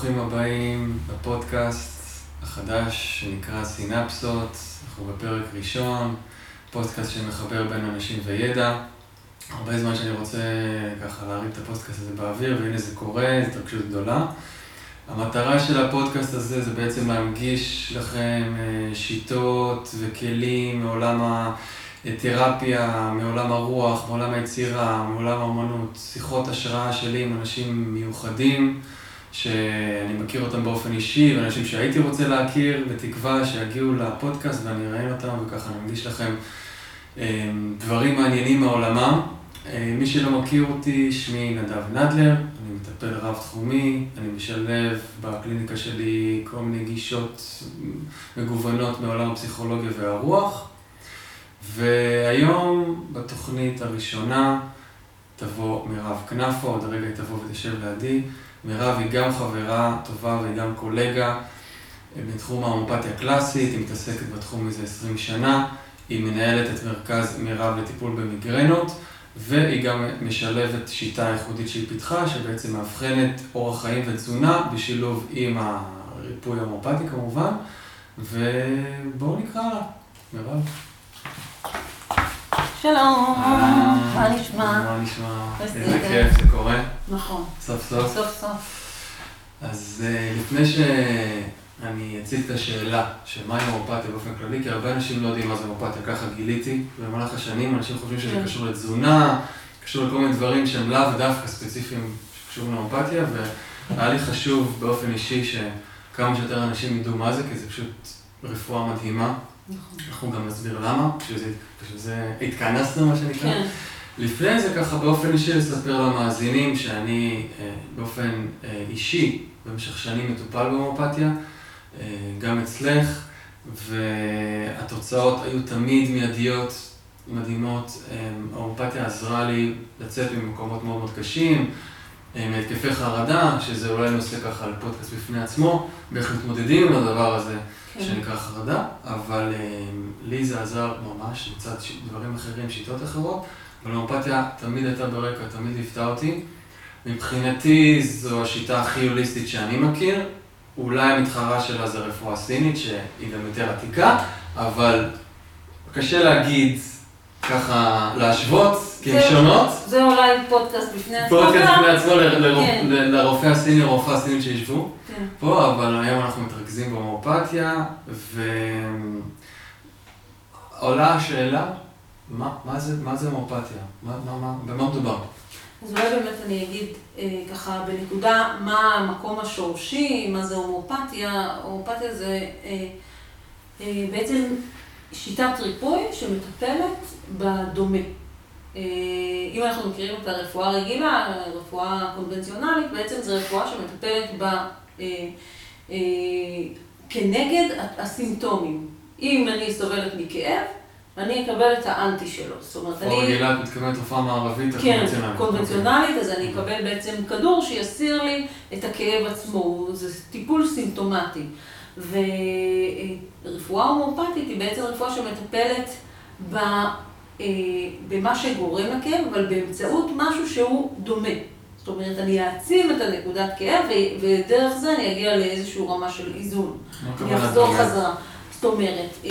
ברוכים הבאים לפודקאסט החדש שנקרא סינפסות. אנחנו בפרק ראשון, פודקאסט שמחבר בין אנשים וידע. הרבה זמן שאני רוצה ככה להרים את הפודקאסט הזה באוויר, והנה זה קורה, זו התרגשות גדולה. המטרה של הפודקאסט הזה זה בעצם להנגיש לכם אה, שיטות וכלים מעולם התרפיה, מעולם הרוח, מעולם היצירה, מעולם האמנות, שיחות השראה שלי עם אנשים מיוחדים, שאני מכיר אותם באופן אישי, ואנשים שהייתי רוצה להכיר, בתקווה שיגיעו לפודקאסט ואני אראיין אותם וככה ננגיש לכם אה, דברים מעניינים מעולמם. אה, מי שלא מכיר אותי, שמי נדב נדלר, אני מטפל רב-תחומי, אני משלב בקליניקה שלי כל מיני גישות מגוונות מעולם הפסיכולוגיה והרוח. והיום בתוכנית הראשונה תבוא מירב כנפו, עוד רגע היא תבוא ותשב לידי. מירב היא גם חברה טובה וגם קולגה אה, בתחום ההומופתיה הקלאסית, היא מתעסקת בתחום מזה 20 שנה, היא מנהלת את מרכז מירב לטיפול במיגרנות. והיא גם משלבת שיטה ייחודית שהיא פיתחה, שבעצם מאבחנת אורח חיים ותזונה בשילוב עם הריפוי ההומופתי כמובן, ובואו נקרא לה, מירב. שלום, אה, מה נשמע? מה נשמע? איזה כיף זה קורה, נכון, סוף סוף. סוף סוף. אז אה, לפני שאני אציג את השאלה של מהי הומופתיה באופן כללי, כי הרבה אנשים לא יודעים מה זה הומופתיה, ככה גיליתי במהלך השנים, אנשים חושבים שזה כן. קשור לתזונה, קשור לכל מיני דברים שהם לאו דווקא ספציפיים שקשורים להומופתיה, והיה לי חשוב באופן אישי שכמה שיותר אנשים ידעו מה זה, כי זה פשוט רפואה מדהימה. נכון. אנחנו גם נסביר למה, בשביל זה התכנסנו מה שנקרא. כן, לפני זה ככה באופן אישי לספר למאזינים שאני אה, באופן אה, אישי במשך שנים מטופל בהומופתיה, אה, גם אצלך, והתוצאות היו תמיד מיידיות, מדהימות. ההומופתיה עזרה לי לצאת ממקומות מאוד מאוד קשים, מהתקפי חרדה, שזה אולי נושא ככה על פודקאסט בפני עצמו, ואיך מתמודדים עם הדבר הזה. כן. שנקרא חרדה, אבל לי זה עזר ממש לצד דברים אחרים, שיטות אחרות, אבל ההומופתיה תמיד הייתה ברקע, תמיד ליוותה אותי. מבחינתי זו השיטה הכי הוליסטית שאני מכיר, אולי המתחרה שלה זה רפואה סינית, שהיא גם יותר עתיקה, אבל קשה להגיד ככה, להשוות, כי הן שונות. זה אולי פודקאסט בפני עצמו. פודקאסט. בפני עצמו כן. לרופא הסיני, לרופאה הסינית שישבו. כן. פה, אבל היום אנחנו מתרכזים בהומופתיה, ועולה השאלה, מה, מה זה, מה זה מה, במה מדובר? אז אולי באמת אני אגיד אה, ככה בנקודה מה המקום השורשי, מה זה הומופתיה. הומופתיה זה אה, אה, בעצם שיטת ריפוי שמטפלת בדומה. אה, אם אנחנו מכירים את הרפואה הרגילה, רפואה קונבנציונלית, בעצם זו רפואה שמטפלת ב... אה, אה, כנגד הסימפטומים. אם אני סובלת מכאב, אני אקבל את האנטי שלו. זאת אומרת, אני... רגילה, את מתכוונת רפואה מערבית, כן, הקונבנציונלית. קונבנציונלית, אז אני אקבל בעצם כדור שיסיר לי את הכאב עצמו, זה טיפול סימפטומטי. ורפואה הומואפתית היא בעצם רפואה שמטפלת ב, אה, במה שגורם לכאב, אבל באמצעות משהו שהוא דומה. זאת אומרת, אני אעצים את הנקודת כאב, ודרך זה אני אגיע לאיזושהי רמה של איזון. אני אחזור? חזרה. זאת אומרת, אה,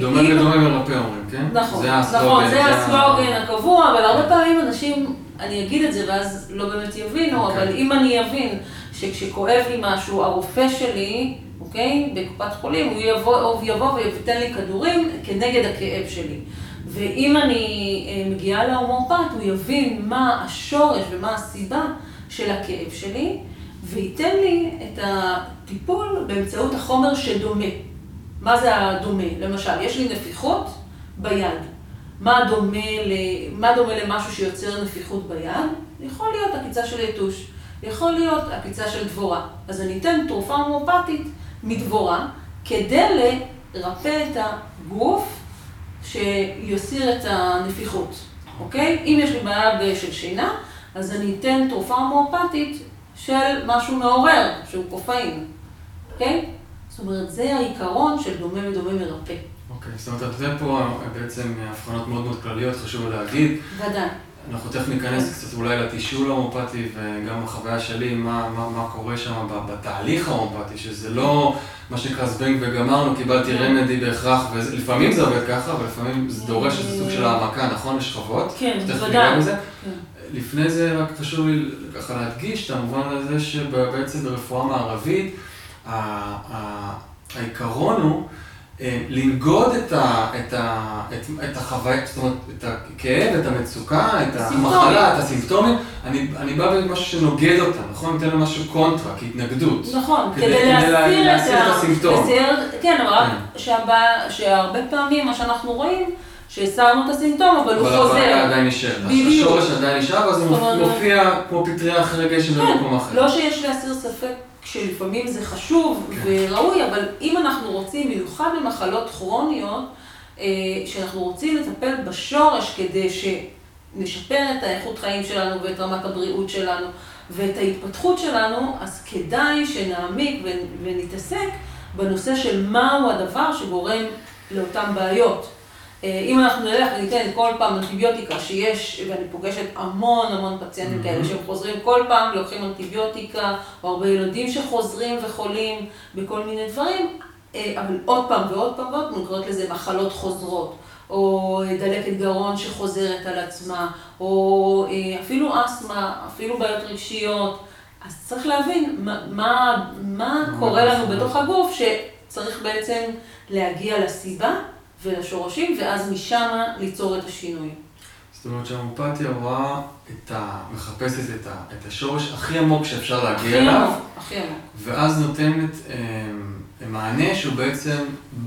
דומה אם- לדומה מרפא אומרים, כן? נכון, זה נכון, זה הסלוגן הקבוע, אבל הרבה פעמים אנשים, אני אגיד את זה ואז לא באמת יבינו, אוקיי. אבל אם אני אבין שכשכואב לי משהו, הרופא שלי, אוקיי, בקופת חולים, הוא יבוא, הוא יבוא וייתן לי כדורים כנגד הכאב שלי. ואם אני אה, מגיעה להומואפט, הוא יבין מה השורש ומה הסיבה של הכאב שלי, וייתן לי את הטיפול באמצעות החומר שדומה. מה זה הדומה? למשל, יש לי נפיחות ביד. מה דומה, ל... מה דומה למשהו שיוצר נפיחות ביד? יכול להיות עקיצה של יתוש, יכול להיות עקיצה של דבורה. אז אני אתן תרופה הומואפתית מדבורה כדי לרפא את הגוף שיסיר את הנפיחות, אוקיי? אם יש לי בעיה של שינה, אז אני אתן תרופה הומואפתית של משהו מעורר, שהוא קופאין, אוקיי? זאת אומרת, זה העיקרון של דומה ודומה מרפא. אוקיי, זאת אומרת, את נותנת פה בעצם הבחנות מאוד מאוד כלליות, חשוב להגיד. ודאי. אנחנו תכף ניכנס קצת אולי לתישול ההומופתי וגם החוויה שלי, מה, מה, מה קורה שם בתהליך ההומופתי, שזה לא מה שנקרא זבנג וגמרנו, קיבלתי כן. רמדי בהכרח, ולפעמים זה עובד ככה, אבל לפעמים זה דורש איזה סוג של העמקה, נכון? יש שכבות. כן, בוודאי. כן. לפני זה רק חשוב לי ככה להדגיש את המובן הזה שבעצם ברפואה מערבית, העיקרון הוא אה, לנגוד את, ה, את, ה, את, את החוויה, זאת אומרת, את הכאב, את המצוקה, את. המחלה, את הסימפטומים. אני, אני בא במשהו שנוגד אותם, נכון? נותן להם משהו קונטרה, כהתנגדות. נכון, כדי- לה- להסיר את. הסימפטום. כן, אבל רק כן. שהרבה פעמים מה שאנחנו רואים, שהסרנו את הסימפטום, אבל הוא אבל הבעיה חוזר. עדיין נשארת. בדיוק. השורש עדיין נשאר, ואז הוא מופיע כמו פטריה אחרי גשם כן, במקום אחר. לא שיש להסיר ספק שלפעמים זה חשוב כן. וראוי, אבל אם אנחנו רוצים, במיוחד במחלות כרוניות, אה, שאנחנו רוצים לטפל בשורש כדי שנשפר את האיכות חיים שלנו ואת רמת הבריאות שלנו ואת ההתפתחות שלנו, אז כדאי שנעמיק ונתעסק בנושא של מהו הדבר שגורם לאותן בעיות. אה, אם אנחנו נלך וניתן כל פעם אנטיביוטיקה שיש, ואני פוגשת המון המון פציינטים כאלה שהם חוזרים כל פעם, לוקחים אנטיביוטיקה, או הרבה ילדים שחוזרים וחולים בכל מיני דברים, אה, אבל עוד פעם ועוד פעם ועוד פעם, קוראת לזה מחלות חוזרות, או אה, דלקת גרון שחוזרת על עצמה, או אפילו אסתמה, אפילו בעיות רגשיות. אז צריך להבין מה, מה, מה קורה לנו. בתוך הגוף, שצריך בעצם להגיע לסיבה ולשורשים, ואז משם ליצור את השינוי. זאת אומרת שההומופתיה רואה את ה... מחפשת את, ה... את השורש הכי עמוק שאפשר להגיע הכי אליו, עמוק, הכי עמוק. ואז נותנת אה, מענה שהוא בעצם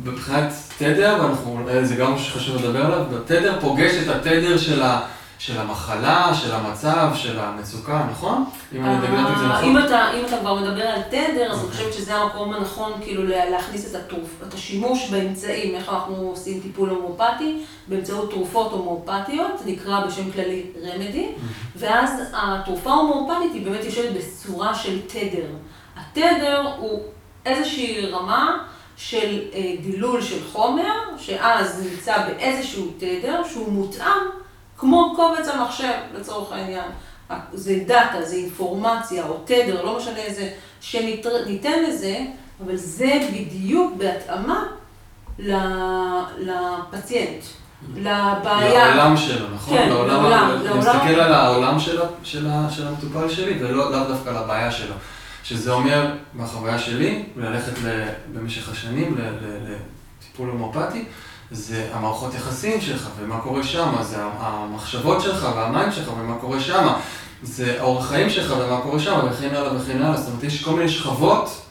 מבחינת תדר, ואנחנו, אה, זה גם משהו שחשוב לדבר עליו, התדר פוגש את התדר של, ה... של המחלה, של המצב, של המצוקה, נכון? אם אני דגלתי את זה אה, נכון. אם אתה, אם אתה כבר מדבר על תדר, אז אני אוקיי. חושבת שזה המקום הנכון כאילו לה- להכניס את, התרופ, את השימוש באמצעים, איך אנחנו עושים טיפול הומואפטי, באמצעות תרופות הומואפטיות, זה נקרא בשם כללי רמדי, ואז התרופה ההומואפטית היא באמת יושבת בצורה של תדר. התדר הוא איזושהי רמה של אה, דילול של חומר, שאז נמצא באיזשהו תדר שהוא מותאם כמו קובץ המחשב לצורך העניין. זה דאטה, זה אינפורמציה או תדר, לא משנה איזה, שניתן לזה, אבל זה בדיוק בהתאמה לפציינט, לבעיה. לעולם שלו, נכון? כן, לעולם, לעולם, אני. מסתכל על העולם של, של, של המטופל שלי, ולא לאו דווקא על הבעיה שלו. שזה אומר, מהחוויה שלי, ללכת ל, במשך השנים לטיפול הומופתי, זה המערכות יחסים שלך, ומה קורה שם, זה המחשבות שלך והמים שלך, ומה קורה שם, זה האורח חיים שלך ומה קורה שם, וכן הלאה וכן הלאה. זאת אומרת, יש כל מיני שכבות,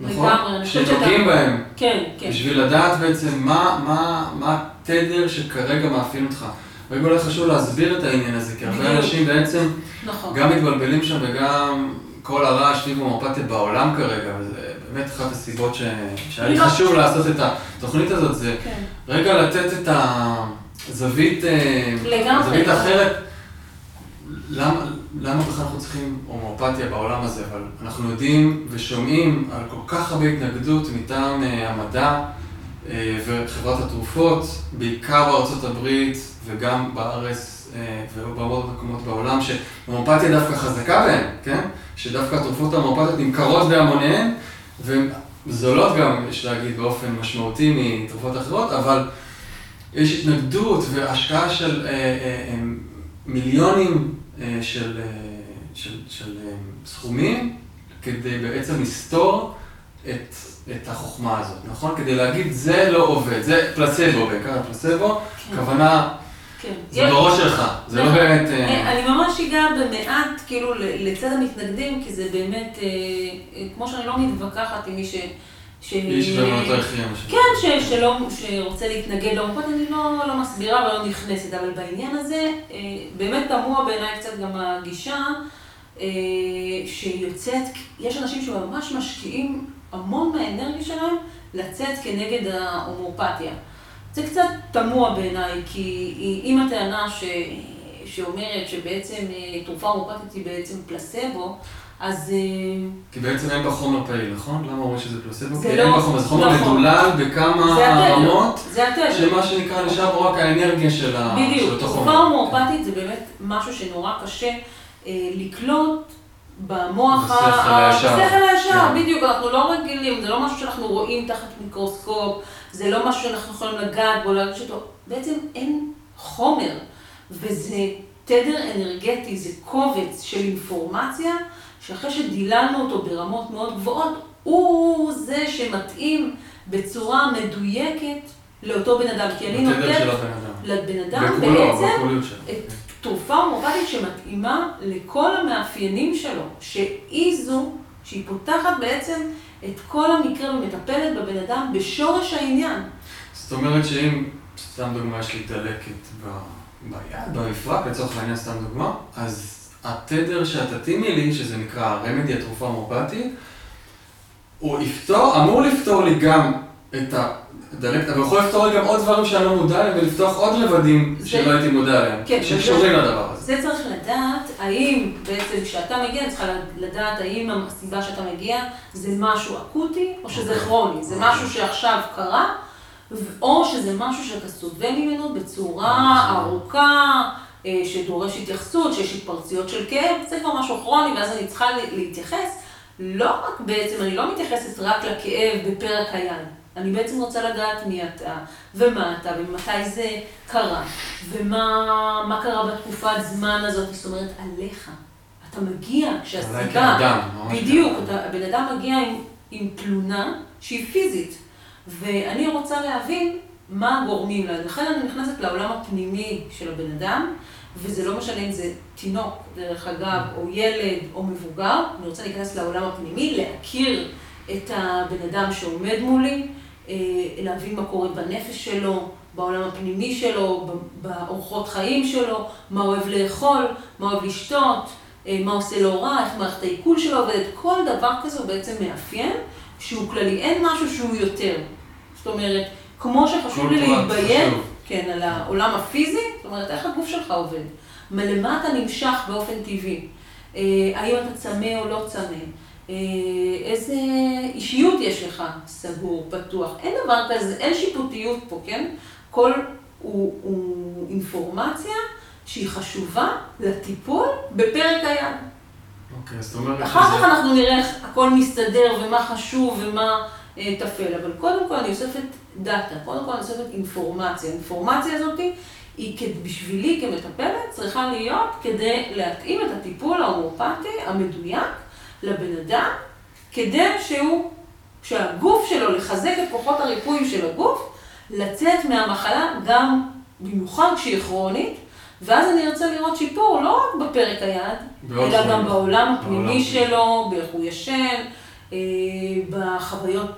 נכון? שנוגעים שאתה- בהם. כן, כן. בשביל לדעת בעצם מה, מה, מה התדר שכרגע מאפיין אותך. רגע אולי חשוב להסביר את העניין הזה, כי הרבה. אנשים בעצם נכון. גם מתבלבלים שם וגם כל הרעש סביב הומופתיה בעולם כרגע, וזה באמת אחת הסיבות ש... שהיה לי. חשוב לעשות את התוכנית הזאת, זה כן. רגע לתת את הזווית, אה. זווית אחרת. למה, למה בכלל אנחנו צריכים הומואפתיה בעולם הזה? אבל אנחנו יודעים ושומעים על כל כך הרבה התנגדות מטעם אה, המדע אה, וחברת התרופות, בעיקר בארצות הברית וגם בארץ אה, ובעוד מקומות בעולם, שהומואפתיה דווקא חזקה בהם, כן? שדווקא התרופות ההומואפתיות נמכרות בהמוניהן, והן זולות גם, יש להגיד, באופן משמעותי מתרופות אחרות, אבל יש התנגדות והשקעה של אה, אה, אה, מיליונים אה, של, אה, של, של אה, סכומים כדי בעצם לסתור את, את החוכמה הזאת, נכון? כדי להגיד, זה לא עובד, זה פלסבו, בעיקר פלסבו, כן. כן. זה בראש שלך, זה לא באמת... אה, אני ממש אגע במעט, כאילו, לצד המתנגדים, כי זה באמת, אה, אה, כמו שאני לא מתווכחת עם מי ש... איש ואמונתו הכריע מה שנקרא. כן, שלא, שרוצה להתנגד להומופת, אני לא, לא מסבירה ולא נכנסת, אבל בעניין הזה, באמת תמוה בעיניי קצת גם הגישה שיוצאת, יש אנשים שממש משקיעים המון מהאנרגיה שלהם לצאת כנגד ההומואפתיה. זה קצת תמוה בעיניי, כי אם הטענה ש... שאומרת שבעצם אה, תרופה הומופתית היא בעצם פלסבו, אז... אה, כי בעצם אין בה חומר פעיל, נכון? למה אומרים שזה פלוסבו? זה כי לא- אין בה חומר, זה חומר נכון. מדולל בכמה רמות. שמה שנקרא נשאר רק האנרגיה של ה- של בדיוק, אותו תרופה חומר. הומואפתית זה באמת משהו שנורא קשה אה, לקלוט במוח ה- בשכל ה- הישר. בשכל הישר, כן. בדיוק, אנחנו לא רגילים, זה לא משהו שאנחנו רואים תחת מיקרוסקופ, זה לא משהו שאנחנו יכולים לגעת בו, להרגיש אותו, בעצם אין חומר, וזה תדר אנרגטי, זה קובץ של אינפורמציה, שאחרי שדיללנו אותו ברמות מאוד גבוהות, הוא זה שמתאים בצורה מדויקת לאותו בן אדם, כי אני נותנת. לבן אדם בעצם. את תרופה הומואפתית שמתאימה לכל המאפיינים שלו, שהיא זו שהיא פותחת בעצם את כל המקרה ומטפלת בבן אדם בשורש העניין. זאת אומרת שאם, סתם דוגמה, יש לי דלקת ב- ביד, במפרק, לצורך העניין סתם דוגמה, אז התדר שאת תתאימי לי, שזה נקרא הרמדי, התרופה ההומופתית, הוא יפתור, אמור לפתור לי גם את הדלקת, אבל יכול לפתור גם עוד דברים שאני לא מודע להם, ולפתוח עוד רבדים שלא הייתי מודע להם, כן, שקשורים לדבר הזה. זה צריך לדעת, האם בעצם כשאתה מגיע, אני צריכה לדעת האם הסיבה שאתה מגיע זה משהו אקוטי או שזה אוקיי. כרוני, זה אוקיי. משהו שעכשיו קרה, או שזה משהו שאתה סובל ממנו בצורה אה, ארוכה, אה, שדורש התייחסות, שיש התפרצויות של כאב, זה כבר משהו כרוני, ואז אני צריכה להתייחס. לא רק בעצם, אני לא מתייחסת רק לכאב בפרק היד. אני בעצם רוצה לדעת מי אתה, ומה אתה, ומתי זה קרה, ומה מה קרה בתקופת זמן הזאת, זאת אומרת, עליך. אתה מגיע כשהסיבה... בדיוק, הבן אדם מגיע עם, עם תלונה שהיא פיזית, ואני רוצה להבין מה הגורמים לה. לכן אני נכנסת לעולם הפנימי של הבן אדם, וזה לא משנה אם זה תינוק, דרך אגב, או ילד, או מבוגר, אני רוצה להיכנס לעולם הפנימי, להכיר את הבן אדם שעומד מולי, להבין מה קורה בנפש שלו, בעולם הפנימי שלו, באורחות חיים שלו, מה הוא אוהב לאכול, מה הוא אוהב לשתות, אה, מה עושה לו רע, איך מערכת העיכול שלו עובדת, כל דבר כזה הוא בעצם מאפיין שהוא כללי, אין משהו שהוא יותר. זאת אומרת, כמו שחשוב לי להתביין, חשוב. כן, על העולם הפיזי, זאת אומרת, איך הגוף שלך עובד, מה- למה אתה נמשך באופן טבעי, אה, האם אתה צמא או לא צמא, אה, איזה אישיות יש לך, סגור, פתוח, אין דבר כזה, אין שיפוטיות פה, כן? כל הוא, הוא אינפורמציה שהיא חשובה לטיפול בפרק היד. אוקיי, זאת אומרת אחר כך אנחנו נראה איך הכל מסתדר ומה חשוב ומה אה, טפל, אבל קודם כל אני אוספת דאטה, קודם כל אני אוספת אינפורמציה. האינפורמציה הזאת היא בשבילי כמטפלת צריכה להיות כדי להתאים את הטיפול ההומואפטי המדויק לבן אדם, כדי שהוא, שהגוף שלו, לחזק את כוחות הריפוי של הגוף, לצאת מהמחלה גם במיוחד כשהיא כרונית, ואז אני ארצה לראות שיפור לא רק בפרק היד, אלא דברים. גם בעולם הפנימי. שלו, באיך הוא ישן, אה, בחוויות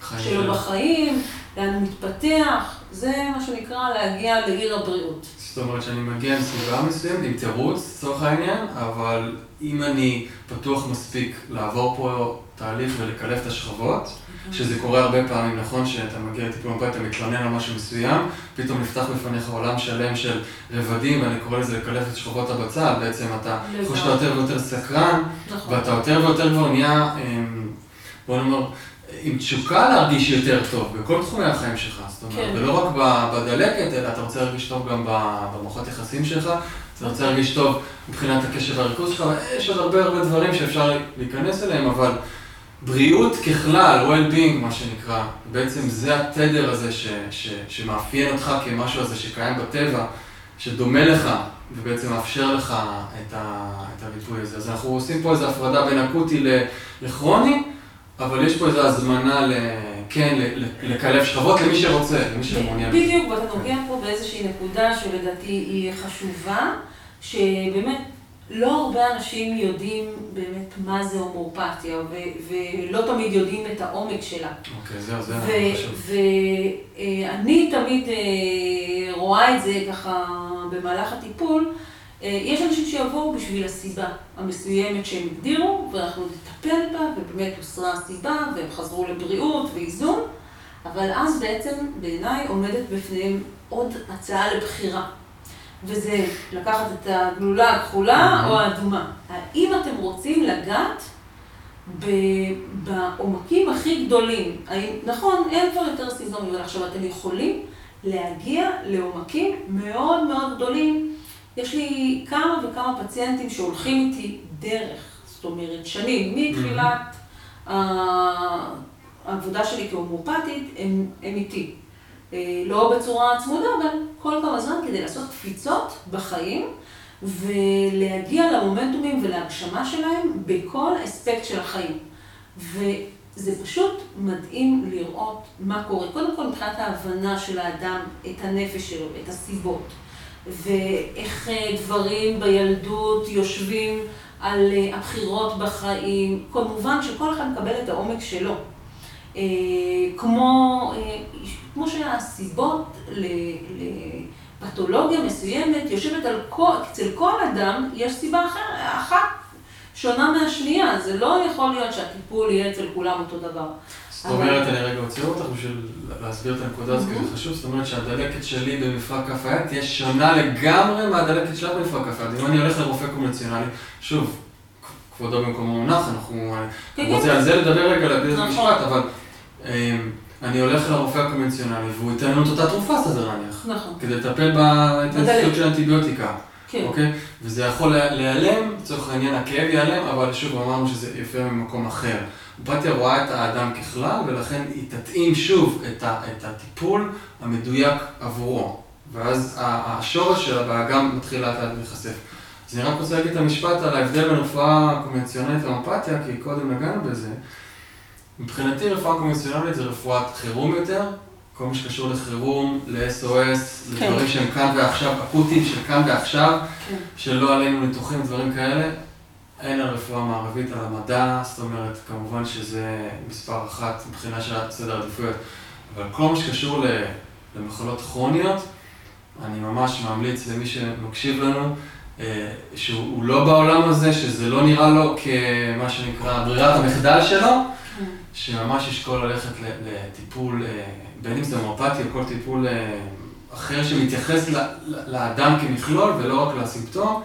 חיים שלו. בחיים, לאן הוא מתפתח, זה מה שנקרא להגיע לעיר הבריאות. זאת אומרת שאני מגיע עם סיבה מסוימת, עם תירוץ, לצורך העניין, אבל אם אני פתוח מספיק לעבור פה תהליך ולקלף את השכבות, שזה קורה הרבה פעמים, נכון? שאתה מגיע לטיפול מבית, אתה מתלונן על משהו מסוים, פתאום נפתח בפניך עולם שלם של רבדים, ואני קורא לזה לקלף את שכבות הבצל, בעצם אתה. חושב שאתה יותר ויותר סקרן, נכון. ואתה יותר ויותר כבר נהיה, אמ, בוא נאמר, עם תשוקה להרגיש יותר טוב בכל תחומי החיים שלך, זאת אומרת, כן. ולא רק בדלקת, אלא אתה רוצה להרגיש טוב גם במערכות יחסים שלך, אתה רוצה להרגיש טוב מבחינת הקשב והריכוז שלך, יש עוד הרבה הרבה דברים שאפשר להיכנס אליהם, אבל בריאות ככלל, well-being מה שנקרא, בעצם זה התדר הזה ש, ש, שמאפיין אותך כמשהו הזה שקיים בטבע, שדומה לך, ובעצם מאפשר לך את, ה, את הריפוי הזה. אז אנחנו עושים פה איזו הפרדה בין אקוטי לכרוני, אבל יש פה איזו הזמנה, ל, כן, ל- ל- לקלף שכבות למי שרוצה, למי שמעוניין. בדיוק, ואתה נוגע פה באיזושהי נקודה שלדעתי היא חשובה, שבאמת לא הרבה אנשים יודעים באמת מה זה הומואפתיה, ו- ולא תמיד יודעים את העומק שלה. אוקיי, זהו, זה חשוב. ואני תמיד אה, רואה את זה ככה במהלך הטיפול. אה, יש אנשים שיבואו בשביל הסיבה המסוימת שהם הגדירו, ואנחנו נטפל בה, ובאמת הוסרה הסיבה, והם חזרו לבריאות ואיזון, אבל אז בעצם בעיניי עומדת בפניהם עוד הצעה לבחירה. וזה לקחת את הגלולה הכחולה או האדומה. האם אתם רוצים לגעת בעומקים הכי גדולים? האם, נכון, אין כבר יותר סיזון, אבל עכשיו אתם יכולים להגיע לעומקים מאוד מאוד גדולים. יש לי כמה וכמה פציינטים שהולכים איתי דרך, זאת אומרת, שנים, מתחילת העבודה שלי כהומופתית, הם, הם איתי. אה, לא בצורה צמודה, אבל כל כמה זמן כדי לעשות קפיצות בחיים ולהגיע למומנטומים ולהגשמה שלהם בכל אספקט של החיים. וזה פשוט מדהים לראות מה קורה. קודם כל מבחינת ההבנה של האדם, את הנפש שלו, את הסיבות, ואיך אה, דברים בילדות יושבים על אה, הבחירות בחיים. כמובן שכל אחד מקבל את העומק שלו. כמו כמו שהסיבות לפתולוגיה מסוימת יושבת על כל, אצל כל אדם יש סיבה אחרת, אחת שונה מהשנייה, זה לא יכול להיות שהטיפול יהיה אצל כולם אותו דבר. זאת אומרת, אני רגע עוצר אותך בשביל להסביר את הנקודה הזאת, כי זה חשוב, זאת אומרת שהדלקת שלי במפרק כף היד תהיה שונה לגמרי מהדלקת שלך במפרק כף היד. אם אני הולך לרופא קונבנציונלי, שוב, כבודו במקומו מונח, אנחנו כן, כן. רוצים על זה לדבר רגע, להגיד את המשפט, נכון. אבל... אמ, אני הולך לרופא הקונבנציונלי והוא ייתן לנו את אותה תרופה, סדר להניח. נכון. כדי לטפל בהתנסות של האנטיביוטיקה. כן. אוקיי? וזה יכול להיעלם, לצורך העניין הכאב ייעלם, אבל שוב אמרנו שזה יפה ממקום אחר. אמפתיה רואה את האדם ככלל, ולכן היא תתאים שוב את, ה, את הטיפול המדויק עבורו. ואז השורש של הבעיה גם מתחיל לאט לאט להיחשף. אז אני רק רוצה להגיד את המשפט על ההבדל בין רפואה קונבנציונלית לאמפתיה, כי קודם נגענו בזה. מבחינתי רפואה קונבנציונלית זה רפואת חירום יותר, כל מה שקשור לחירום, ל-SOS, כן. לדברים שהם כאן ועכשיו, אקוטיים של כאן ועכשיו, כן. שלא עלינו ניתוחים, דברים כאלה. אין על רפואה מערבית, על המדע, זאת אומרת, כמובן שזה מספר אחת מבחינה של סדר העדיפויות, אבל כל מה שקשור למחלות כרוניות, אני ממש ממליץ למי שמקשיב לנו, אה, שהוא לא בעולם הזה, שזה לא נראה לו כמה שנקרא ברירת המחדל שלו, שממש ישקול ללכת לטיפול, אה, בין אם זה הומופתי או כל טיפול אה, אחר שמתייחס לאדם כמכלול ולא רק לסימפטום,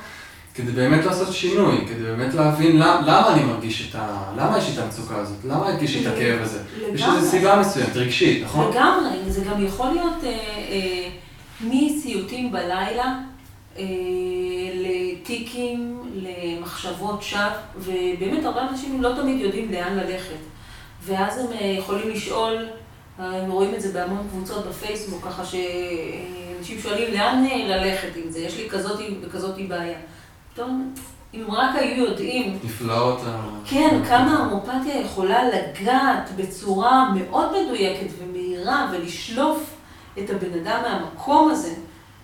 כדי באמת לעשות שינוי, כדי באמת להבין למה אני מרגיש את ה... למה יש לי את המצוקה הזאת? למה הרגיש לי את הכאב הזה? לגמרי. יש איזו סיבה מסוימת, רגשית, נכון? לגמרי, זה גם יכול להיות אה, אה, מסיוטים בלילה, אה, לטיקים, למחשבות שווא, ובאמת הרבה אנשים לא תמיד יודעים לאן ללכת. ואז הם יכולים לשאול, הם רואים את זה בהמון קבוצות בפייסבוק, ככה שאנשים שואלים לאן ללכת עם זה, יש לי כזאת וכזאת בעיה. פתאום, אם רק היו יודעים... נפלאות ה... כן, כמה המופתיה יכולה לגעת בצורה מאוד מדויקת ומהירה ולשלוף את הבן אדם מהמקום הזה,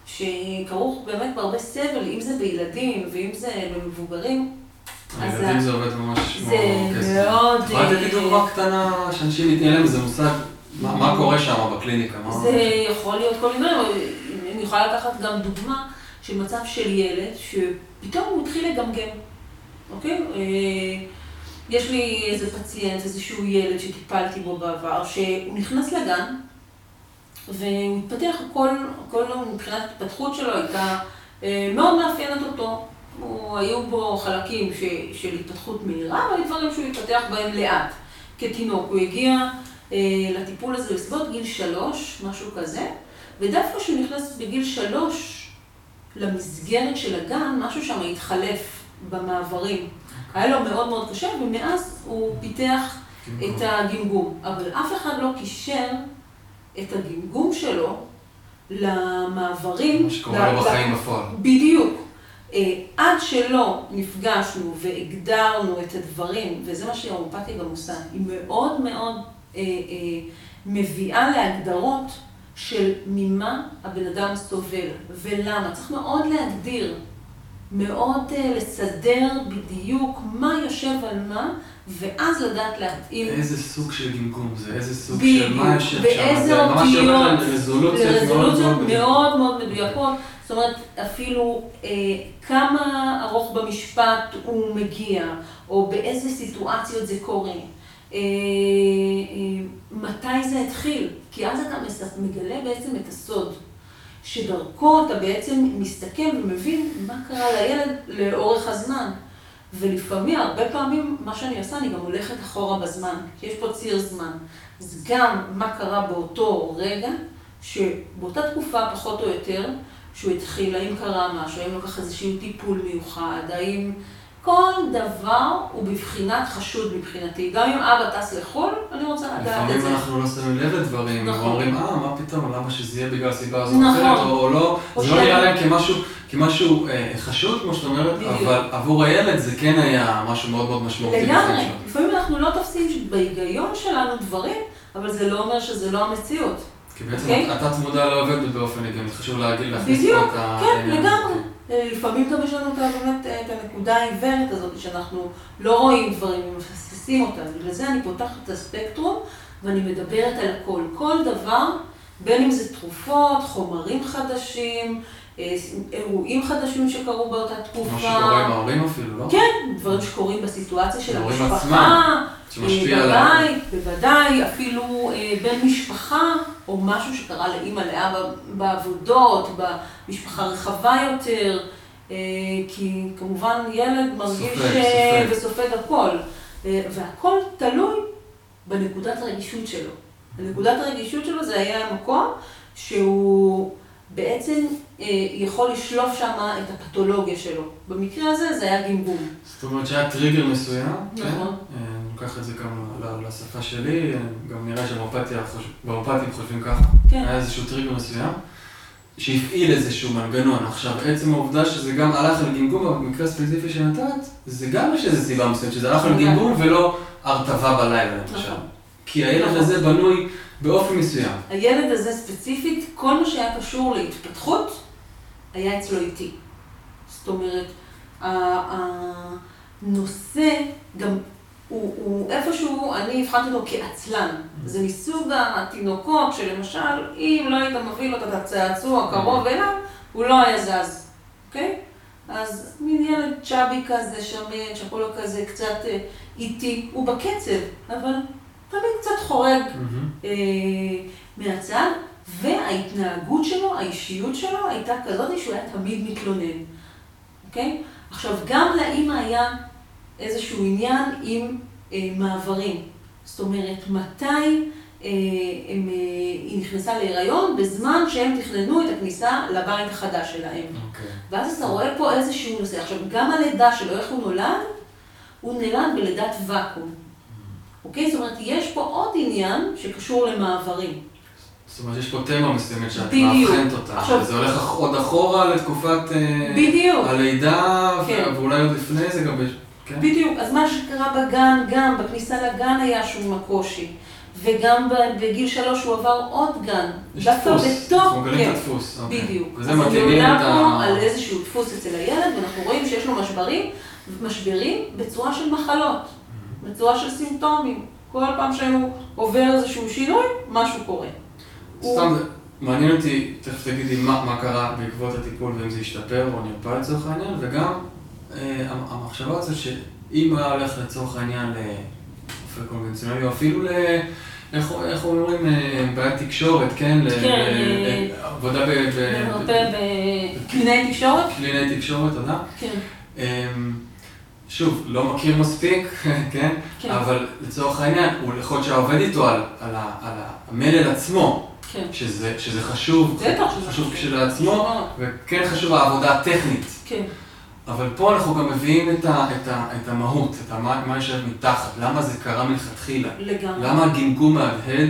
שכרוך באמת בהרבה סבל, אם זה בילדים ואם זה במבוגרים. הילדים זה עובד ממש כמו כסף. זה מאוד... יכולה לתת לי דוגמה קטנה, שאנשים יתנהל להם איזה מושג, מה קורה שם בקליניקה? זה יכול להיות כל מיני, אני יכולה לקחת גם דוגמה של מצב של ילד, שפתאום הוא התחיל לגמגם, אוקיי? אה, יש לי איזה פציינט, איזשהו ילד שטיפלתי בו בעבר, שהוא נכנס לגן, והוא התפתח, כל מבחינת התפתחות שלו הייתה אה, מאוד מאפיינת אותו. הוא, היו בו חלקים ש, של התפתחות מהירה, והיו דברים שהוא התפתח בהם לאט. כתינוק, הוא הגיע אה, לטיפול הזה בסביבות גיל שלוש, משהו כזה, ודווקא כשהוא נכנס בגיל שלוש למסגרת של הגן, משהו שם התחלף במעברים. היה לו מאוד מאוד קשה, ומאז הוא פיתח את הגמגום. אבל אף אחד לא קישר את הגמגום שלו למעברים. מה שקורה לו בחיים בפועל. בדיוק. אה, עד שלא נפגשנו והגדרנו את הדברים, וזה מה שההומופתיה גם עושה, היא מאוד מאוד אה, אה, מביאה להגדרות של ממה הבן אדם סובל ולמה. צריך מאוד להגדיר, מאוד אה, לסדר בדיוק מה יושב על מה, ואז לדעת להתאים. איזה סוג של גמגום זה, איזה סוג של מה יושב שם, באיזה אותיות, לרזולוציות מאוד מאוד מדויקות. זאת אומרת, אפילו אה, כמה ארוך במשפט הוא מגיע, או באיזה סיטואציות זה קורה. אה, אה, מתי זה התחיל? כי אז אתה מגלה בעצם את הסוד. שדרכו אתה בעצם מסתכל ומבין מה קרה לילד לאורך הזמן. ולפעמים, הרבה פעמים, מה שאני עושה, אני גם הולכת אחורה בזמן, כי יש פה ציר זמן. אז גם מה קרה באותו רגע, שבאותה תקופה, פחות או יותר, שהוא התחיל, האם קרה משהו, האם לקח איזשהו טיפול מיוחד, האם... כל דבר הוא בבחינת חשוד מבחינתי. גם אם אבא טס לחו"ל, אני רוצה לדעת את זה. לפעמים אנחנו לא שמים לב לדברים, נכון. ואומרים, אה, מה פתאום, למה שזה יהיה בגלל סיבה הזו נכון. אחרת, או או לא, או זה לא נראה להם כמשהו, כמשהו אה, חשוד, כמו שאת אומרת, בדיוק. אבל עבור הילד זה כן היה משהו מאוד מאוד משמעותי. לגמרי. לפעמים אנחנו לא תופסים בהיגיון שלנו דברים, אבל זה לא אומר שזה לא המציאות. כי בעצם אוקיי. התת מודע לא עובד באופן הגיוני, חשוב להגיד, להכניס פה בדיוק, את ה... כן, העניין. לגמרי. אה, לפעמים גם יש לנו באמת אה, את הנקודה העיוורת הזאת, שאנחנו לא רואים דברים ומפספסים אותם. בגלל זה אני פותחת את הספקטרום ואני מדברת על הכל. כל דבר, בין אם זה תרופות, חומרים חדשים, אה, אירועים חדשים שקרו באותה תקופה. מה שקורה עם ההורים אפילו, לא? כן, דברים שקורים בסיטואציה של המשפחה, שמשפיע אה, עליהם. בבית, בוודאי, אפילו אה, בן משפחה, או משהו שקרה לאימא, לאבא בעבודות, במשפחה רחבה יותר, אה, כי כמובן ילד מרגיש אה, סופג. וסופג הכל, אה, והכל תלוי בנקודת הרגישות שלו. הנקודת הרגישות שלו זה היה המקום שהוא בעצם אה, יכול לשלוף שם את הפתולוגיה שלו. במקרה הזה זה היה גמגום. זאת אומרת שהיה טריגר מסוים, כן? נכון. לוקח את זה גם לשפה שלי, גם נראה בהומופתים חושבים ככה. כן. היה איזשהו טריגר מסוים, שהפעיל איזשהו מנגנון. עכשיו, עצם העובדה שזה גם הלך על גמגום, במקרה הספציפי שנתת, זה גם יש איזו סיבה מסוימת, שזה הלך על לגמרי. גמגום ולא הרטבה בלילה, למשל. נכון. כי הילד נכון. הזה בנוי באופן מסוים. הילד הזה ספציפית, כל מה שהיה קשור להתפתחות, היה אצלו איתי. זאת אומרת, הנושא גם, הוא, הוא איפשהו, אני הבחנתי אותו כעצלן. זה מסוג התינוקות שלמשל, אם לא היית מביא לו את הצעצוע קרוב אליו, הוא לא היה זז, אוקיי? אז מין ילד צ'אבי כזה, שמן, שכולו כזה קצת אה, איטי, הוא בקצב, אבל תמיד קצת חורג מהמם. אה, מהצד, וההתנהגות שלו, האישיות שלו, הייתה כזאת שהוא היה תמיד מתלונן, אוקיי? עכשיו, גם לאימא היה איזשהו עניין עם אה, מעברים. זאת אומרת, מתי אה, הם, אה, היא נכנסה להיריון? בזמן שהם תכננו את הכניסה לבית החדש שלהם. אוקיי. ואז אתה רואה פה איזשהו נושא. עכשיו, גם הלידה שלו, איך הוא נולד? הוא נולד בלידת ואקום. אוקיי? זאת אומרת, יש פה עוד עניין שקשור למעברים. זאת אומרת, יש פה תמה מסוימת שאת. מאבחנת אותה, עכשיו- וזה הולך עוד אחורה לתקופת אה, בדיוק. הלידה, כן. ואולי עוד לפני זה גם, כן? בדיוק. אז מה שקרה בגן, גם בכניסה לגן היה שום הקושי. וגם בגיל שלוש הוא עבר עוד גן. יש דפוס, אנחנו מגלים כן, את הדפוס. אוקיי. בדיוק. וזה אז מתאימים את עולה פה ה... על איזשהו דפוס אצל הילד, ואנחנו רואים שיש לו משברים, משברים בצורה של מחלות, בצורה של סימפטומים. כל פעם שהוא עובר איזשהו שינוי, משהו קורה. סתם, מעניין אותי, תכף תגידי מה, מה קרה בעקבות הטיפול ואם זה השתפר או נרפא לצורך העניין, וגם המחשבה הזאת שאם היה הולך לצורך העניין לרופא קונבנציונלי, או אפילו ל... איך, אומרים, אה, בעיית תקשורת, כן? כן, אה, עבודה ב- מרפא בקלינאי תקשורת? בקלינאי תקשורת, תודה. כן. אמ, שוב, לא מכיר מספיק, כן? כן. אבל לצורך העניין, הוא יכול להיות שהעובד איתו על, על, על המלל עצמו, כן. שזה, שזה חשוב, בטח שזה חשוב. כשלעצמו. וכן חשוב העבודה הטכנית. כן. אבל פה אנחנו גם מביאים את, ה, את, ה, את המהות, את ה, מה, יושב מתחת, למה זה קרה מלכתחילה. לגמרי. למה הגמגום מהדהד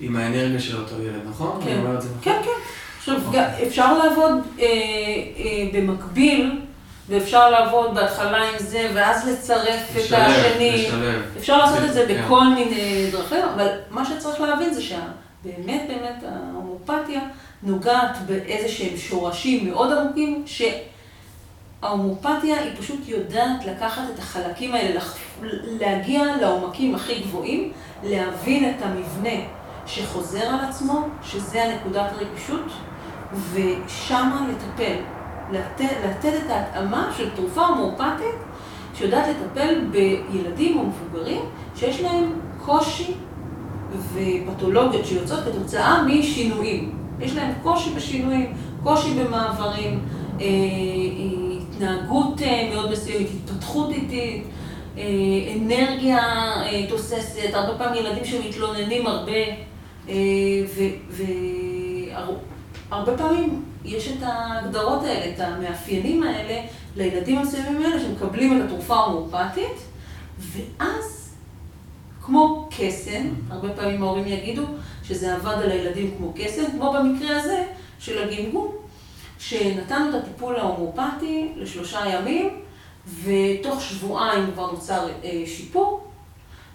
עם האנרגיה של אותו ילד, נכון? כן. אני אומר את זה נכון? כן, כן. עכשיו, אוקיי. גם אפשר לעבוד אה, אה, במקביל, ואפשר לעבוד בהתחלה עם זה, ואז לצרף את לשלב, השני. לשלב. אפשר לעשות את זה כן. בכל מיני דרכים, אבל מה שצריך להבין זה שבאמת באמת ההומופתיה נוגעת באיזה שהם שורשים מאוד עמוקים, שההומופתיה היא פשוט יודעת לקחת את החלקים האלה, לח- להגיע לעומקים הכי גבוהים, להבין את המבנה שחוזר על עצמו, שזה הנקודת הרגישות, ושמה לטפל. לתת, לתת את ההתאמה של תרופה הומואפתית שיודעת לטפל בילדים או מבוגרים שיש להם קושי ופתולוגיות שיוצאות כתוצאה משינויים. יש להם קושי בשינויים, קושי במעברים, אה, התנהגות מאוד מסוימת, התפתחות איטית, אנרגיה תוססת, הרבה פעמים ילדים שמתלוננים הרבה, והרבה פעמים יש את ההגדרות האלה, את המאפיינים האלה לילדים המסוימים האלה שמקבלים את התרופה ההומואפתית, ואז, כמו קסם, הרבה פעמים ההורים יגידו שזה עבד על הילדים כמו קסם, כמו במקרה הזה של הגמגום, שנתנו את הטיפול ההומואפתי לשלושה ימים, ותוך שבועיים כבר נוצר אה, שיפור,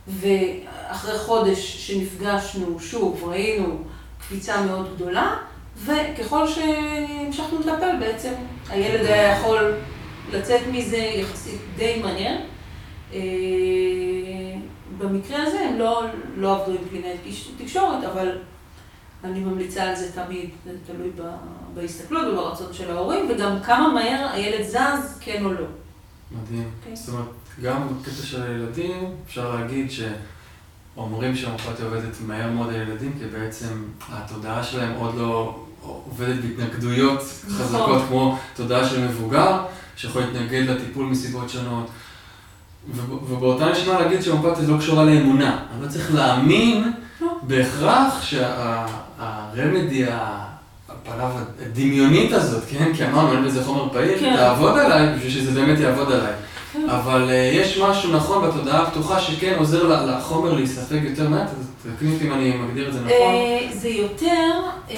ואחרי חודש שנפגשנו שוב, ראינו קפיצה מאוד גדולה, וככל שהמשכנו לטפל בעצם, הילד היה יכול לצאת מזה יחסית די מהר. אה, במקרה הזה הם לא, לא עבדו עם קלינאית תקשורת, אבל אני ממליצה על זה תמיד, זה תלוי בהסתכלות וברצון של ההורים, וגם כמה מהר הילד זז, כן או לא. מדהים. Okay. אוקיי. זאת אומרת, גם בקטע של הילדים, אפשר להגיד שאומרים שהמופתיה עובדת מהר מאוד על ילדים, כי בעצם התודעה שלהם עוד לא עובדת בהתנגדויות נכון. חזקות, כמו תודעה של מבוגר, שיכול להתנגד לטיפול מסיבות שונות. ובאותה נשמע להגיד שהמופתיה לא קשורה לאמונה. אני לא צריך להאמין. בהכרח שהרמדי, הפניו הדמיונית הזאת, כן? כי אמרנו, אין בזה חומר פעיל, כן. תעבוד עליי בשביל שזה באמת יעבוד עליי. כן. אבל uh, יש משהו נכון בתודעה הפתוחה שכן עוזר לחומר להיספג יותר מעט, אז תקני אותי אם אני מגדיר את זה נכון. Uh, זה יותר uh,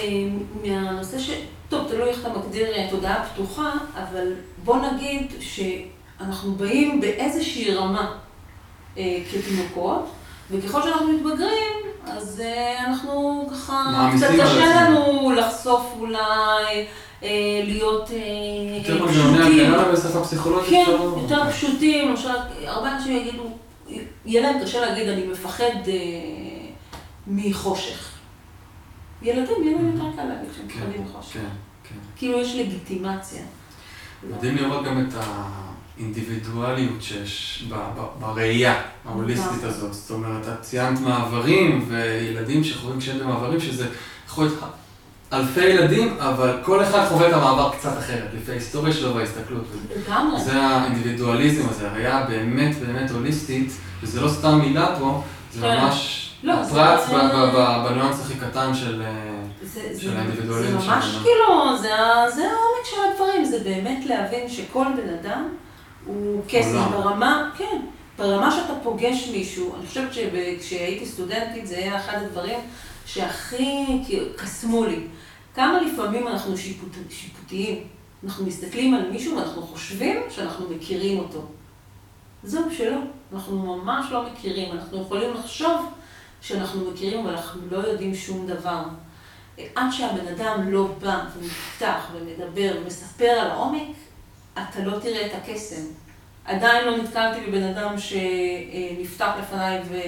מהנושא ש... טוב, תלוי איך אתה מגדיר תודעה פתוחה, אבל בוא נגיד שאנחנו באים באיזושהי רמה כתינוקות, וככל שאנחנו מתבגרים, קצת קשה לנו לחשוף אולי... אה, להיות אה, פשוטים. יותר מנגנוני הקלה בשפה פסיכולוגית. כן, יותר פשוטים, למשל, הרבה אנשים יגידו, יהיה להם קשה להגיד, אני מפחד אה, מחושך. ילדים, יהיה להם יותר קל להגיד שהם כן, מפחדים מחושך. כן, כן. כאילו יש לגיטימציה. מדהים לראות גם את האינדיבידואליות שיש בראייה ההוליסטית נכון. הזאת. זאת אומרת, את ציינת מעברים וילדים שחווים קשיים במעברים, שזה יכול להיות אלפי ילדים, אבל כל אחד חווה את המעבר קצת אחרת, לפי ההיסטוריה שלו וההסתכלות. לגמרי. זה האינדיבידואליזם הזה, הראייה באמת באמת הוליסטית, וזה לא סתם מילה פה, זה כן. ממש לא, פרץ בניואנס הכי קטן של האינדיבידואליזם שלנו. זה ממש כאילו, זה העומק של הדברים, זה באמת להבין שכל בן אדם הוא קסם ברמה, כן, ברמה שאתה פוגש מישהו, אני חושבת שכשהייתי סטודנטית זה היה אחד הדברים שהכי קסמו לי. כמה לפעמים אנחנו שיפוט, שיפוטיים. אנחנו מסתכלים על מישהו ואנחנו חושבים שאנחנו מכירים אותו. זהו, שלא. אנחנו ממש לא מכירים. אנחנו יכולים לחשוב שאנחנו מכירים, אבל אנחנו לא יודעים שום דבר. עד שהבן אדם לא בא ומפתח ומדבר ומספר על העומק, אתה לא תראה את הקסם. עדיין לא נתקלתי בבן אדם שנפתח לפניי ו...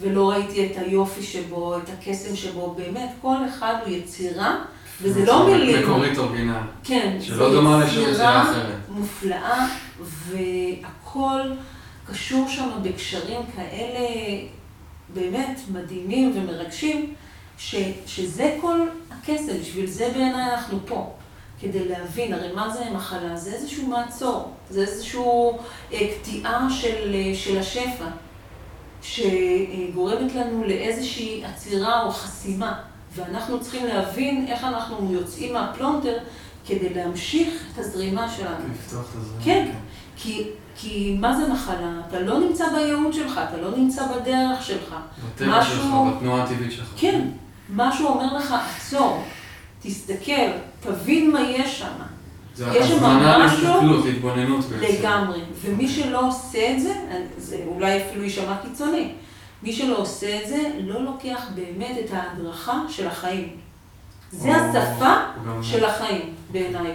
ולא ראיתי את היופי שבו, את הקסם שבו, באמת, כל אחד הוא יצירה, וזה לא מילים. מקורית אורגינל. כן, שלא דומה לשום יצירה אחרת. מופלאה, והכל קשור שם בקשרים כאלה באמת מדהימים ומרגשים, ש, שזה כל הקסם, בשביל זה בעיניי אנחנו פה. כדי להבין, הרי מה זה מחלה? זה איזשהו מעצור, זה איזושהי אה, קטיעה של, אה, של השפע. שגורמת לנו לאיזושהי עצירה או חסימה, ואנחנו צריכים להבין איך אנחנו יוצאים מהפלונטר כדי להמשיך את הזרימה שלנו. לפתוח את הזרימה. כן, כן. כי, כי מה זה מחלה? אתה לא נמצא בייעוד שלך, אתה לא נמצא בדרך שלך. בטבע משהו... שלך, בתנועה הטבעית שלך. כן, משהו אומר לך, עצור, תסתכל, תבין מה יש שם. זה הזמנה להסתכלות, להתבוננות בעצם. לגמרי. ומי שלא עושה את זה, זה אולי אפילו יישמע קיצוני, מי שלא עושה את זה, לא לוקח באמת את ההדרכה של החיים. זה או, השפה או של החיים, בעיניי.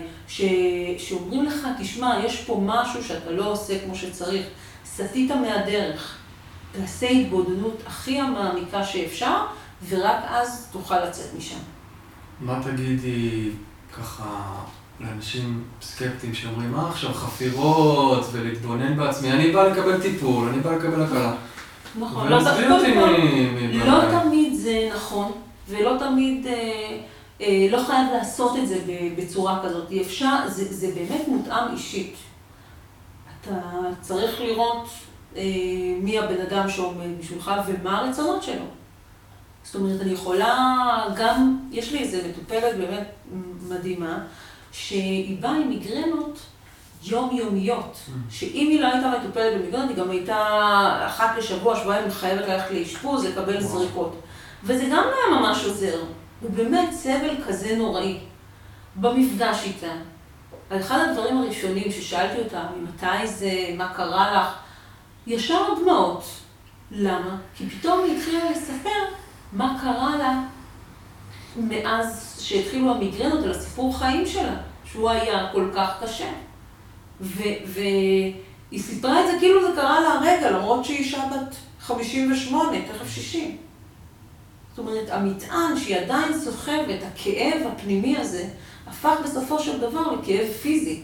שאומרים לך, תשמע, יש פה משהו שאתה לא עושה כמו שצריך. סטית מהדרך. תעשה התבודדות הכי המעמיקה שאפשר, ורק אז תוכל לצאת משם. מה תגידי, ככה, לאנשים סקפטיים שאומרים, מה עכשיו חפירות ולהתבונן בעצמי, אני בא לקבל טיפול, אני בא לקבל הקלה. נכון, לא, לא, לא תמיד זה נכון, ולא תמיד, אה, אה, לא חייב לעשות את זה בצורה כזאת. אפשר, זה, זה באמת מותאם אישית. אתה צריך לראות אה, מי הבן אדם שעומד בשבילך ומה הרצונות שלו. זאת אומרת, אני יכולה גם, יש לי איזה מטופלת באמת מדהימה, שהיא באה עם מיגרנות יומיומיות, mm. שאם היא לא הייתה מטופלת במיגרנות, היא גם הייתה אחת לשבוע, שבועיים חייבת ללכת לאשפוז, לקבל זריקות. וזה גם לא היה ממש עוזר. הוא באמת סבל כזה נוראי. במפגש איתה, אחד הדברים הראשונים ששאלתי אותה, ממתי זה, מה קרה לך, ישר דמעות. למה? כי פתאום היא התחילה לספר מה קרה לה מאז שהתחילו המיגרנות על הסיפור חיים שלה, שהוא היה כל כך קשה. והיא סיפרה את זה כאילו זה קרה לה הרגע, למרות שהיא אישה בת 58, תכף 60. זאת אומרת, המטען שהיא עדיין סוחבת, הכאב הפנימי הזה, הפך בסופו של דבר לכאב פיזי,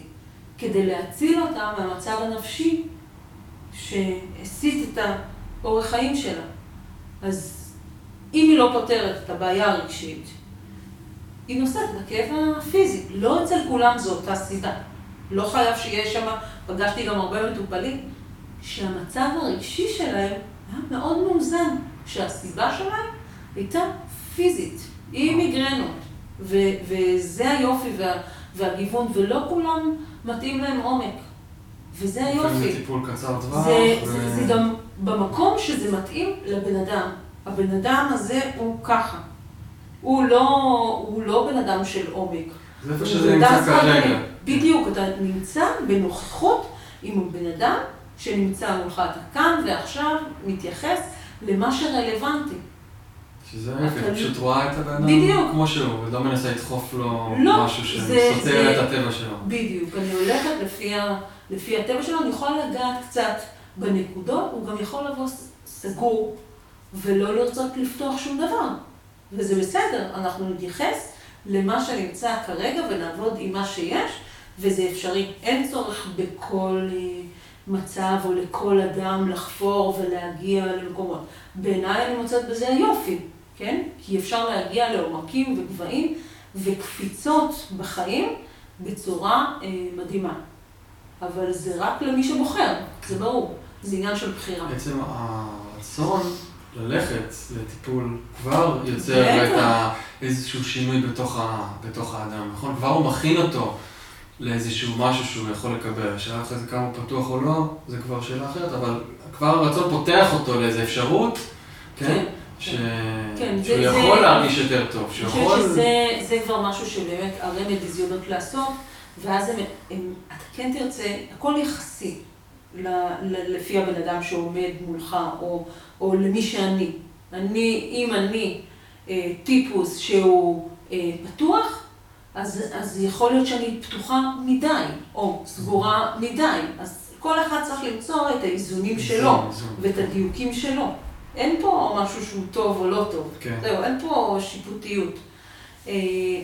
כדי להציל אותה מהמצב הנפשי שהסיט את האורח חיים שלה. אז אם היא לא פותרת את הבעיה הרגשית, היא נושאת את הכאב הפיזי. לא אצל כולם זו אותה סיבה. לא חייב שיהיה שם, פגשתי גם הרבה מטופלים, שהמצב הרגשי שלהם היה מאוד מאוזן, שהסיבה שלהם הייתה פיזית, עם מיגרנות. ו- וזה היופי וה- והגיוון, ולא כולם מתאים להם עומק. וזה היופי. זה טיפול קצר טווח. זה, ו... זה, זה גם במקום שזה מתאים לבן אדם. הבן אדם הזה הוא ככה. הוא לא, הוא לא בן אדם של עומק. זה איפה שזה נמצא כרגע. בדיוק, אתה נמצא בנוכחות עם הבן אדם שנמצא מולך. אתה כאן ועכשיו מתייחס למה שרלוונטי. שזה יפה, אתה פשוט רואה את הבן אדם כמו שהוא, ולא מנסה לדחוף לו לא, משהו שסותר את הטבע שלו. בדיוק, אני הולכת לפי, ה, לפי הטבע שלו, אני יכולה לגעת קצת בנקודות, הוא גם יכול לבוא סגור ולא לרצות לפתוח שום דבר. וזה בסדר, אנחנו נתייחס למה שנמצא כרגע ונעבוד עם מה שיש, וזה אפשרי. אין צורך בכל אה, מצב או לכל אדם לחפור ולהגיע למקומות. בעיניי אני מוצאת בזה היופי. כן? כי אפשר להגיע לעומקים וגבהים וקפיצות בחיים בצורה אה, מדהימה. אבל זה רק למי שבוחר, זה ברור, זה עניין של בחירה. בעצם הרצון ללכת לטיפול כבר יוצר את ה... איזשהו שינוי בתוך, ה... בתוך האדם, נכון? כבר הוא מכין אותו לאיזשהו משהו שהוא יכול לקבל. השאלה אחרי זה כמה פתוח או לא, זה כבר שאלה אחרת, אבל כבר הרצון פותח אותו לאיזו אפשרות, כן? כן. ש... כן, שהוא זה, יכול זה... להרגיש יותר טוב, שהוא יכול... אני חושבת שזה כבר משהו שבאמת הרמד הזיונות לעשות, ואז הם, הם, אתה כן תרצה, הכל יחסי לפי הבן אדם שעומד מולך, או, או למי שאני. אני, אם אני אה, טיפוס שהוא אה, פתוח, אז, אז יכול להיות שאני פתוחה מדי, או סגורה מדי. אז כל אחד צריך למצוא את האיזונים שלו, ואת הדיוקים שלו. אין פה משהו שהוא טוב או לא טוב. כן. זהו, אין פה שיפוטיות. אה,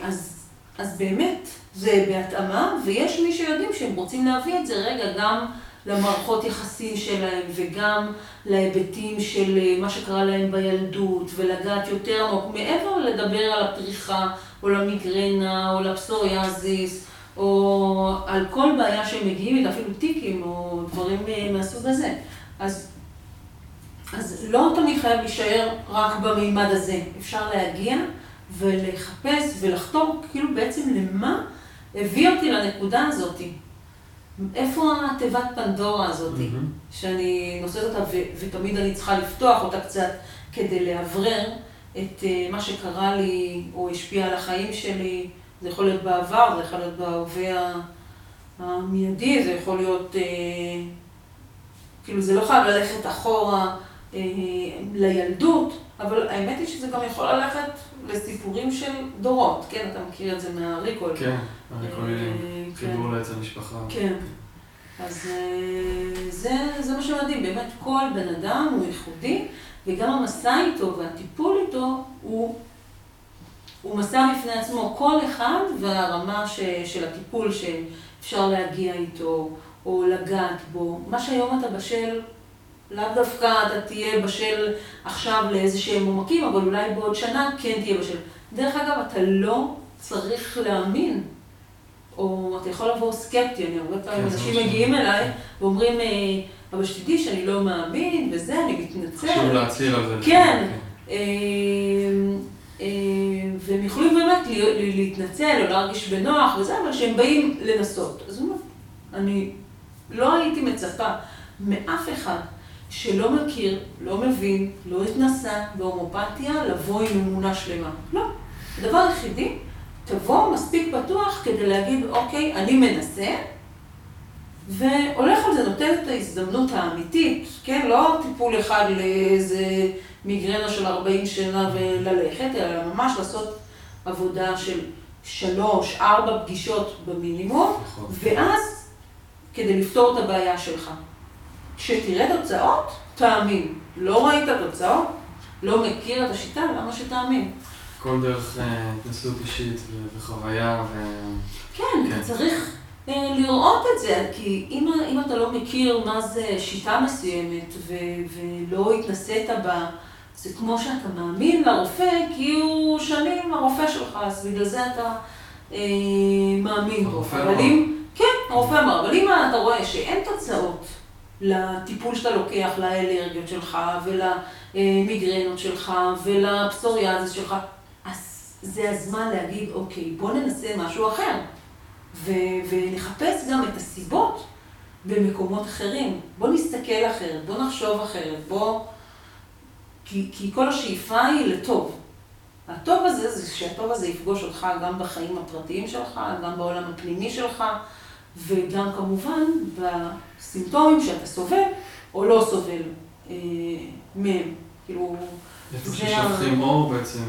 אז, אז באמת, זה בהתאמה, ויש מי שיודעים שהם רוצים להביא את זה רגע גם למערכות יחסים שלהם, וגם להיבטים של אה, מה שקרה להם בילדות, ולגעת יותר עמוק, מעבר לדבר על הפריחה, או למיגרנה, או לפסוריאזיס, או על כל בעיה שהם מגיעים איתה, אפילו טיקים, או דברים אה, מהסוג הזה. אז אז לא תמיד חייב להישאר רק במימד הזה. אפשר להגיע ולחפש ולחתור כאילו בעצם למה הביא אותי לנקודה הזאת. איפה התיבת פנדורה הזאת, mm-hmm. שאני נושאת אותה ו- ותמיד אני צריכה לפתוח אותה קצת כדי לאוורר את uh, מה שקרה לי או השפיע על החיים שלי. זה יכול להיות בעבר, זה יכול להיות בהווה המיידי, זה יכול להיות, uh, כאילו זה לא חייב ללכת אחורה. אה, לילדות, אבל האמת היא שזה גם יכול ללכת לסיפורים של דורות, כן, אתה מכיר את זה מהריקול. כן, הריקולים, אה, חיבור כן. לעץ המשפחה. כן. אז אה, זה, זה מה שמדהים, באמת כל בן אדם הוא ייחודי, וגם המסע איתו והטיפול איתו הוא, הוא מסע בפני עצמו, כל אחד והרמה ש, של הטיפול שאפשר להגיע איתו, או לגעת בו. מה שהיום אתה בשל לאו דווקא אתה תהיה בשל עכשיו לאיזה שהם עומקים, אבל אולי בעוד שנה כן תהיה בשל. דרך אגב, אתה לא צריך להאמין. או אתה יכול לבוא סקפטי, אני הרבה פעמים כן, אנשים מגיעים אליי ואומרים, אה, אבל שתדעי שאני לא מאמין, וזה, אני מתנצל. חשוב להצהיר על זה. כן. אה, אה, והם יכולים באמת להתנצל או להרגיש בנוח וזה, אבל שהם באים לנסות. אז הוא אומר, אני לא הייתי מצפה מאף אחד שלא מכיר, לא מבין, לא התנסה בהומופתיה, לבוא עם אמונה שלמה. לא. הדבר היחידי, תבוא מספיק פתוח כדי להגיד, אוקיי, אני מנסה, והולך על זה, נותן את ההזדמנות האמיתית, כן? לא טיפול אחד לאיזה מיגרנה של 40 שנה וללכת, אלא ממש לעשות עבודה של שלוש, ארבע פגישות במינימום, נכון. ואז כדי לפתור את הבעיה שלך. כשתראה תוצאות, תאמין. לא ראית תוצאות, לא מכיר את השיטה, למה שתאמין? כל דרך אה, התנסות אישית ו- וחוויה ו... כן, כן. צריך אה, לראות את זה, כי אם, אם אתה לא מכיר מה זה שיטה מסוימת ו, ולא התנסית בה, זה כמו שאתה מאמין לרופא, כי הוא שנים הרופא שלך, אז בגלל זה אתה אה, מאמין בו. הרופא אמר. כן, הרופא אמר, אבל אם אתה רואה שאין תוצאות לטיפול שאתה לוקח, לאלרגיות שלך ולמיגרנות שלך ולפסוריאזיס שלך, אז זה הזמן להגיד, אוקיי, בוא ננסה משהו אחר. ונחפש גם את הסיבות במקומות אחרים. בוא נסתכל אחרת, בוא נחשוב אחרת, בוא... כי, כי כל השאיפה היא לטוב. הטוב הזה זה שהטוב הזה יפגוש אותך גם בחיים הפרטיים שלך, גם בעולם הפנימי שלך, וגם כמובן בסימפטומים שאתה סובל או לא סובל אה, מהם. כאילו, איפה ששופכים אור בעצם,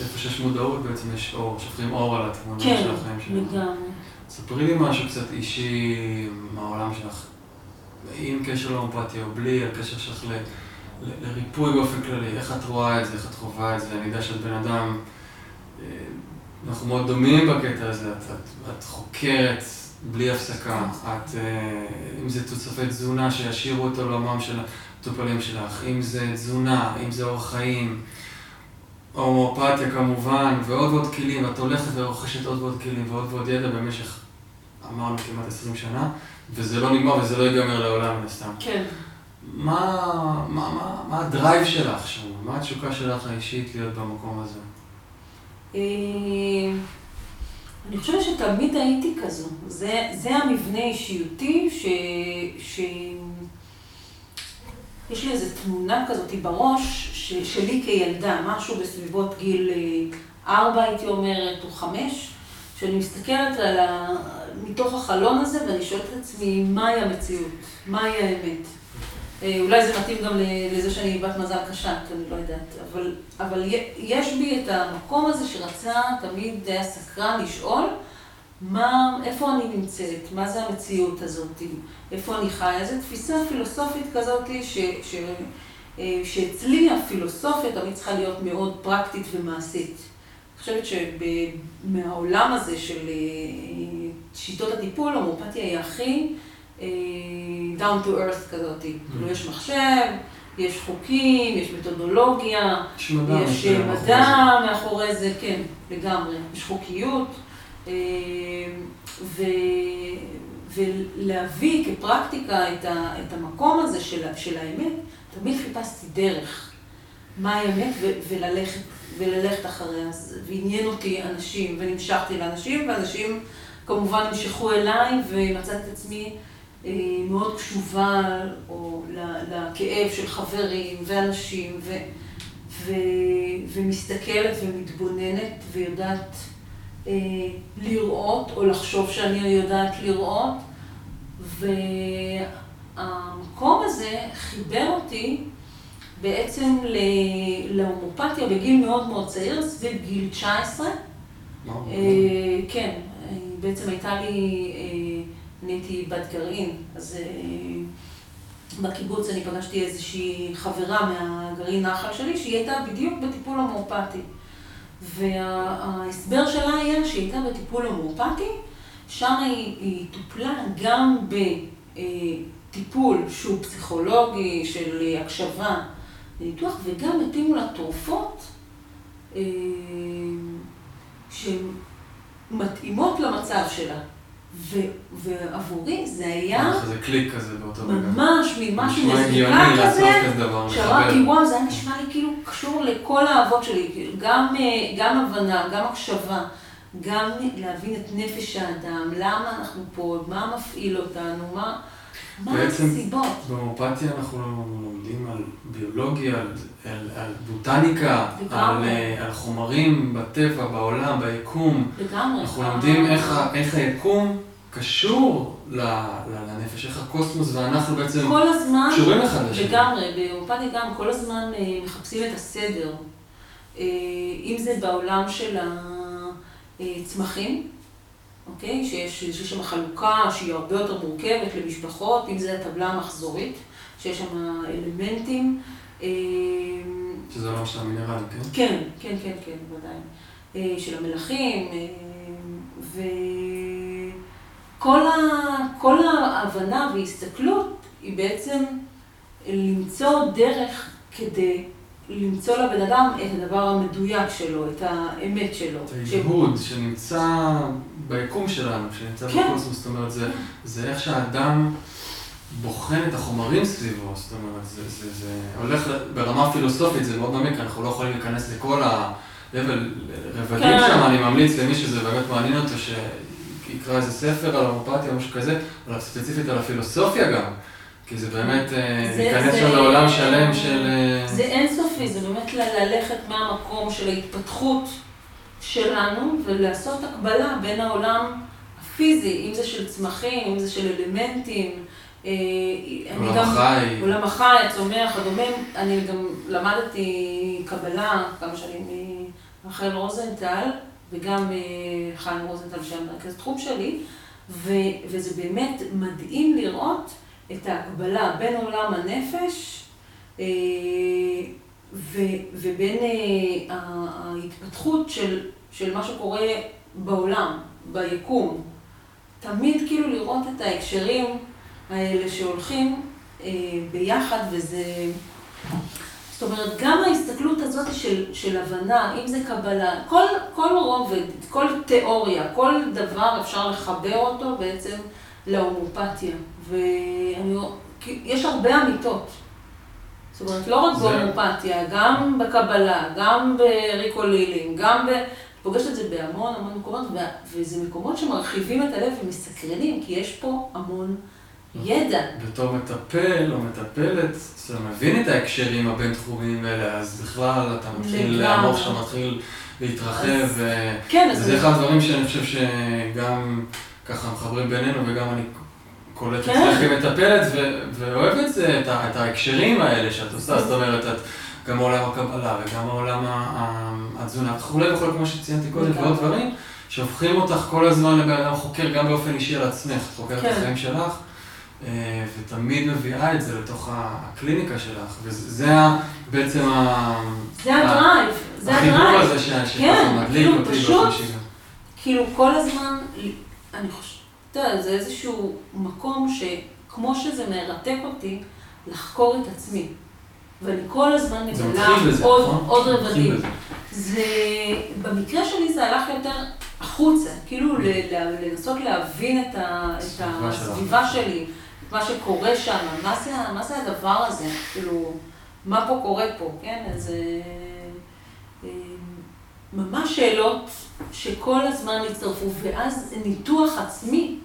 איפה שיש מודעות בעצם יש אור, שופכים אור על התמונה כן, של החיים שלנו. לגמרי. ספרי לי משהו קצת אישי מהעולם שלך, עם קשר להומופתיה או בלי, על קשר שלך ל- ל- לריפוי באופן כללי, איך את רואה את זה, איך את חווה את זה, אני יודע שאת בן אדם, אה, אנחנו מאוד דומים בקטע הזה, את, את, את חוקרת בלי הפסקה, את, אה, אם זה תוספי תזונה שישאירו את עולמם של המטופלים שלך, אם זה תזונה, אם זה אורח חיים, הומואפתיה כמובן, ועוד ועוד כלים, ואת הולכת ורוכשת עוד ועוד כלים ועוד ועוד ידע במשך, אמרנו, כמעט 20 שנה, וזה לא נגמר וזה לא ייגמר לעולם, מן הסתם. כן. מה, מה, מה, מה הדרייב שלך שם? מה התשוקה שלך האישית להיות במקום הזה? אני חושבת שתמיד הייתי כזו. זה, זה המבנה אישיותי ש... ש... יש לי איזו תמונה כזאת בראש ש... שלי כילדה, משהו בסביבות גיל אה, ארבע הייתי אומרת, או חמש, שאני מסתכלת על ה... מתוך החלון הזה ואני שואלת את עצמי, מהי המציאות? מהי האמת? אה, אולי זה מתאים גם לזה שאני בת מזל קשת, אני לא יודעת, אבל, אבל יש בי את המקום הזה שרצה תמיד היה סקרן לשאול מה, איפה אני נמצאת, מה זה המציאות הזאת, איפה אני חיה, איזו תפיסה פילוסופית כזאת ש, ש, אה, שאצלי הפילוסופיה תמיד צריכה להיות מאוד פרקטית ומעשית. אני חושבת שמהעולם הזה של אה, שיטות הטיפול, ההומופתיה היא הכי down to earth כזאת. כאילו יש מחשב, יש חוקים, יש מתודולוגיה, יש מדע, אה, אה, מאחורי זה, כן, לגמרי. יש חוקיות. אה, ו, ולהביא כפרקטיקה את, ה, את המקום הזה של, של האמת, תמיד חיפשתי דרך. מה האמת ו, וללכת, וללכת אחריה. ועניין אותי אנשים, ונמשכתי לאנשים, ואנשים כמובן נמשכו אליי, ומצאתי את עצמי אה, מאוד קשובה או לכאב של חברים ואנשים, ו, ו, ומסתכלת ומתבוננת ויודעת אה, לראות או לחשוב שאני יודעת לראות. והמקום הזה חיבר אותי בעצם להומופתיה בגיל מאוד מאוד צעיר, סביב גיל 19. מה? אה, כן, אה, בעצם הייתה לי, אה, אני הייתי בת גרעין, אז אה, בקיבוץ אני פגשתי איזושהי חברה מהגרעין נחל שלי, שהיא הייתה בדיוק בטיפול הומואפתי. וההסבר שלה היה שהיא הייתה בטיפול הומואפתי, שם היא, היא טופלה גם בטיפול שהוא פסיכולוגי, של הקשבה וניתוח, וגם התאימו לה תרופות אה, שהן מתאימות למצב שלה. ו, ועבורי זה היה... זה קליק כזה באותו רגע. ממש ממשהו נשמע מזיקה הגיוני לעשות כזה, כזה דבר, שאמרתי, מחבר. וואו, זה היה נשמע לי כאילו קשור לכל האהבות שלי, כאילו, גם, אה, גם הבנה, גם הקשבה, גם להבין את נפש האדם, למה אנחנו פה, מה מפעיל אותנו, מה, מה בעצם- הסיבות. בהומופתיה אנחנו לומדים על ביולוגיה, על, על, על בוטניקה, על. אה, על חומרים בטבע, בעולם, ביקום. לגמרי. אנחנו לומדים איך, ה- איך היקום קשור ל- ל- לנפש, איך הקוסמוס ואנחנו בעצם כל הזמן, קשורים אחד לשני. לגמרי, בהומופתיה גם כל הזמן אה, מחפשים את הסדר. אה, אם זה בעולם של הצמחים, אוקיי? שיש שיש שם חלוקה שהיא הרבה יותר מורכבת למשפחות, אם זה הטבלה המחזורית, שיש שם אלמנטים. אה, שזה עולם של המינרלים, כן? כן, כן, כן, כן, בוודאי. אה, של המלכים, אה, וכל ה, כל ההבנה וההסתכלות היא בעצם למצוא דרך כדי למצוא לבן אדם את הדבר המדויק שלו, את האמת שלו. את הייהוד שנמצא ביקום שלנו, שנמצא כן. בקוסמוס, זאת אומרת, זה, זה איך שהאדם בוחן את החומרים סביבו, זאת אומרת, זה, זה, זה הולך ברמה פילוסופית, זה מאוד מעמיק, אנחנו לא יכולים להיכנס לכל הרבדים כן. שם, אני ממליץ למי שזה באמת מעניין אותו, שיקרא איזה ספר על הומופתיה או משהו כזה, אבל ספציפית על הפילוסופיה גם, כי זה באמת, אה, להיכנס שם לעולם שלם של... אה, זה אינסופי, זה באמת ללכת מהמקום של ההתפתחות שלנו ולעשות הקבלה בין העולם הפיזי, אם זה של צמחים, אם זה של אלמנטים. אה, אני עולם גם- החי. עולם החי, הצומח, הדומם. אני גם למדתי קבלה כמה שנים מרחל רוזנטל, וגם חיים רוזנטל שהיה מרכז תחום שלי, ו, וזה באמת מדהים לראות את ההקבלה בין עולם הנפש אה, ו, ובין אה, ההתפתחות של, של מה שקורה בעולם, ביקום. תמיד כאילו לראות את ההקשרים האלה שהולכים אה, ביחד, וזה... זאת אומרת, גם ההסתכלות הזאת של, של הבנה, אם זה קבלה, כל, כל רובד, כל תיאוריה, כל דבר אפשר לחבר אותו בעצם להומופתיה. ואני, כי יש הרבה אמיתות. זאת אומרת, לא רק בהומופתיה, גם בקבלה, גם בריקולילים, גם ב... פוגשת את זה בהמון המון מקומות, וזה מקומות שמרחיבים את הלב ומסקרנים, כי יש פה המון ידע. בתור מטפל או מטפלת, אתה מבין את ההקשרים הבין-תחומיים האלה, אז בכלל אתה מתחיל. המוח שלך מתחיל להתרחב, כן, וזה אחד הדברים שאני חושב שגם ככה מחברים בינינו וגם אני קולט כן. אצלך כמטפלת ו- ואוהב את זה, את ה- את ההקשרים האלה שאת עושה, זאת אומרת, את גם עולם הקבלה וגם עולם התזונה וכולי וכולי, כמו שציינתי קודם, לגמרי. ועוד דברים שהופכים אותך כל הזמן לבן אדם חוקר גם באופן אישי על עצמך, את חוקרת את כן. החיים שלך. אה, ותמיד מביאה את זה לתוך הקליניקה שלך, וזה בעצם ה... זה ה drive, זה החיבור ה drive. הזה ש- שככה כן, מדליק כאילו אותי פשוט- באופן אישי. כאילו כל הזמן, אני חושבת, אתה יודע, זה איזשהו מקום שכמו שזה מרתק אותי, לחקור את עצמי. ואני כל הזמן מגלה עוד, נכון? עוד רבדים. זה, במקרה שלי זה הלך יותר החוצה, כאילו ל- ל- לנסות להבין את, ה, את הסביבה שלי, את מה שקורה שם, מה זה, מה זה הדבר הזה, כאילו, מה פה קורה פה, כן? אז אה, אה, ממש שאלות שכל הזמן הצטרפו, ואז ניתוח עצמי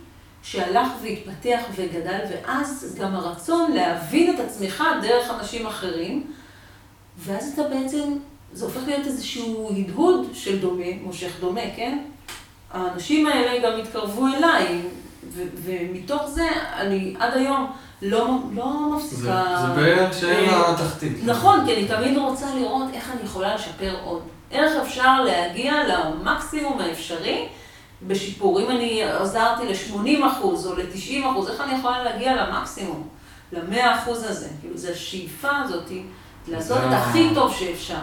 שהלך והתפתח וגדל, ואז גם הרצון להבין את עצמך דרך אנשים אחרים, ואז אתה בעצם, זה הופך להיות איזשהו הדהוד של דומה, מושך דומה, כן? האנשים האלה גם התקרבו אליי, ומתוך זה אני עד היום לא, לא זה מפסיקה... זה בערך שאין אה, תחתית. נכון, כי אני תמיד רוצה לראות איך אני יכולה לשפר עוד. איך אפשר להגיע למקסימום האפשרי בשיפור. אם אני עזרתי ל-80% או ל-90%, איך אני יכולה להגיע למקסימום, ל-100% הזה? כאילו, זו השאיפה הזאת לעשות את הכי טוב שאפשר.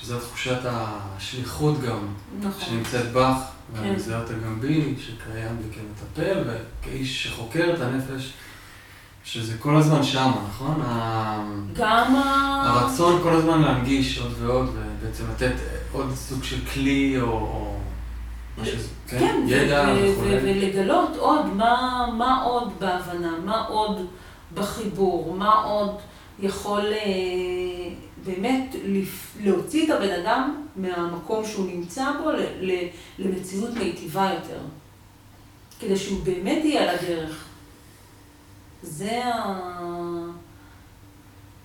שזו תחושת השליחות גם, נכון. שנמצאת בך, ואני כן. מזהה אותה גם בי, שקיים בי כמטפל וכאיש שחוקר את הנפש, שזה כל הזמן שמה, נכון? גם ה... הרצון כל הזמן להנגיש עוד ועוד, ובעצם לתת עוד סוג של כלי או, או כן, ידע וכו'. ולגלות עוד מה, מה עוד בהבנה, מה עוד בחיבור, מה עוד יכול אה, באמת להוציא את הבן אדם מהמקום שהוא נמצא בו למציאות מיטיבה יותר. כדי שהוא באמת יהיה על הדרך. זה ה...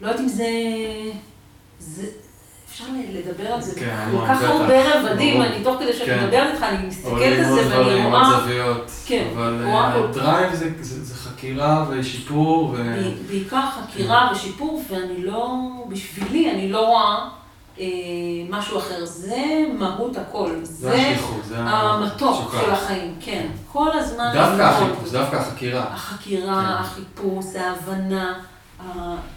לא יודעת אם זה... זה... אפשר לדבר על זה כן, כל כך הרבה רבדים, אני תוך כדי שאני כן. מדברת איתך, אני מסתכלת על זה ואני רואה... כן, אבל drive אה, זה חקירה ושיפור ו... בעיקר חקירה ושיפור, ואני לא, בשבילי, אני לא רואה אה, משהו אחר. זה מהות הכל. זה השליחות, זה המתוק של החיים, כן. כל הזמן... דווקא החיפוש, דווקא החקירה. החקירה, החיפוש, ההבנה.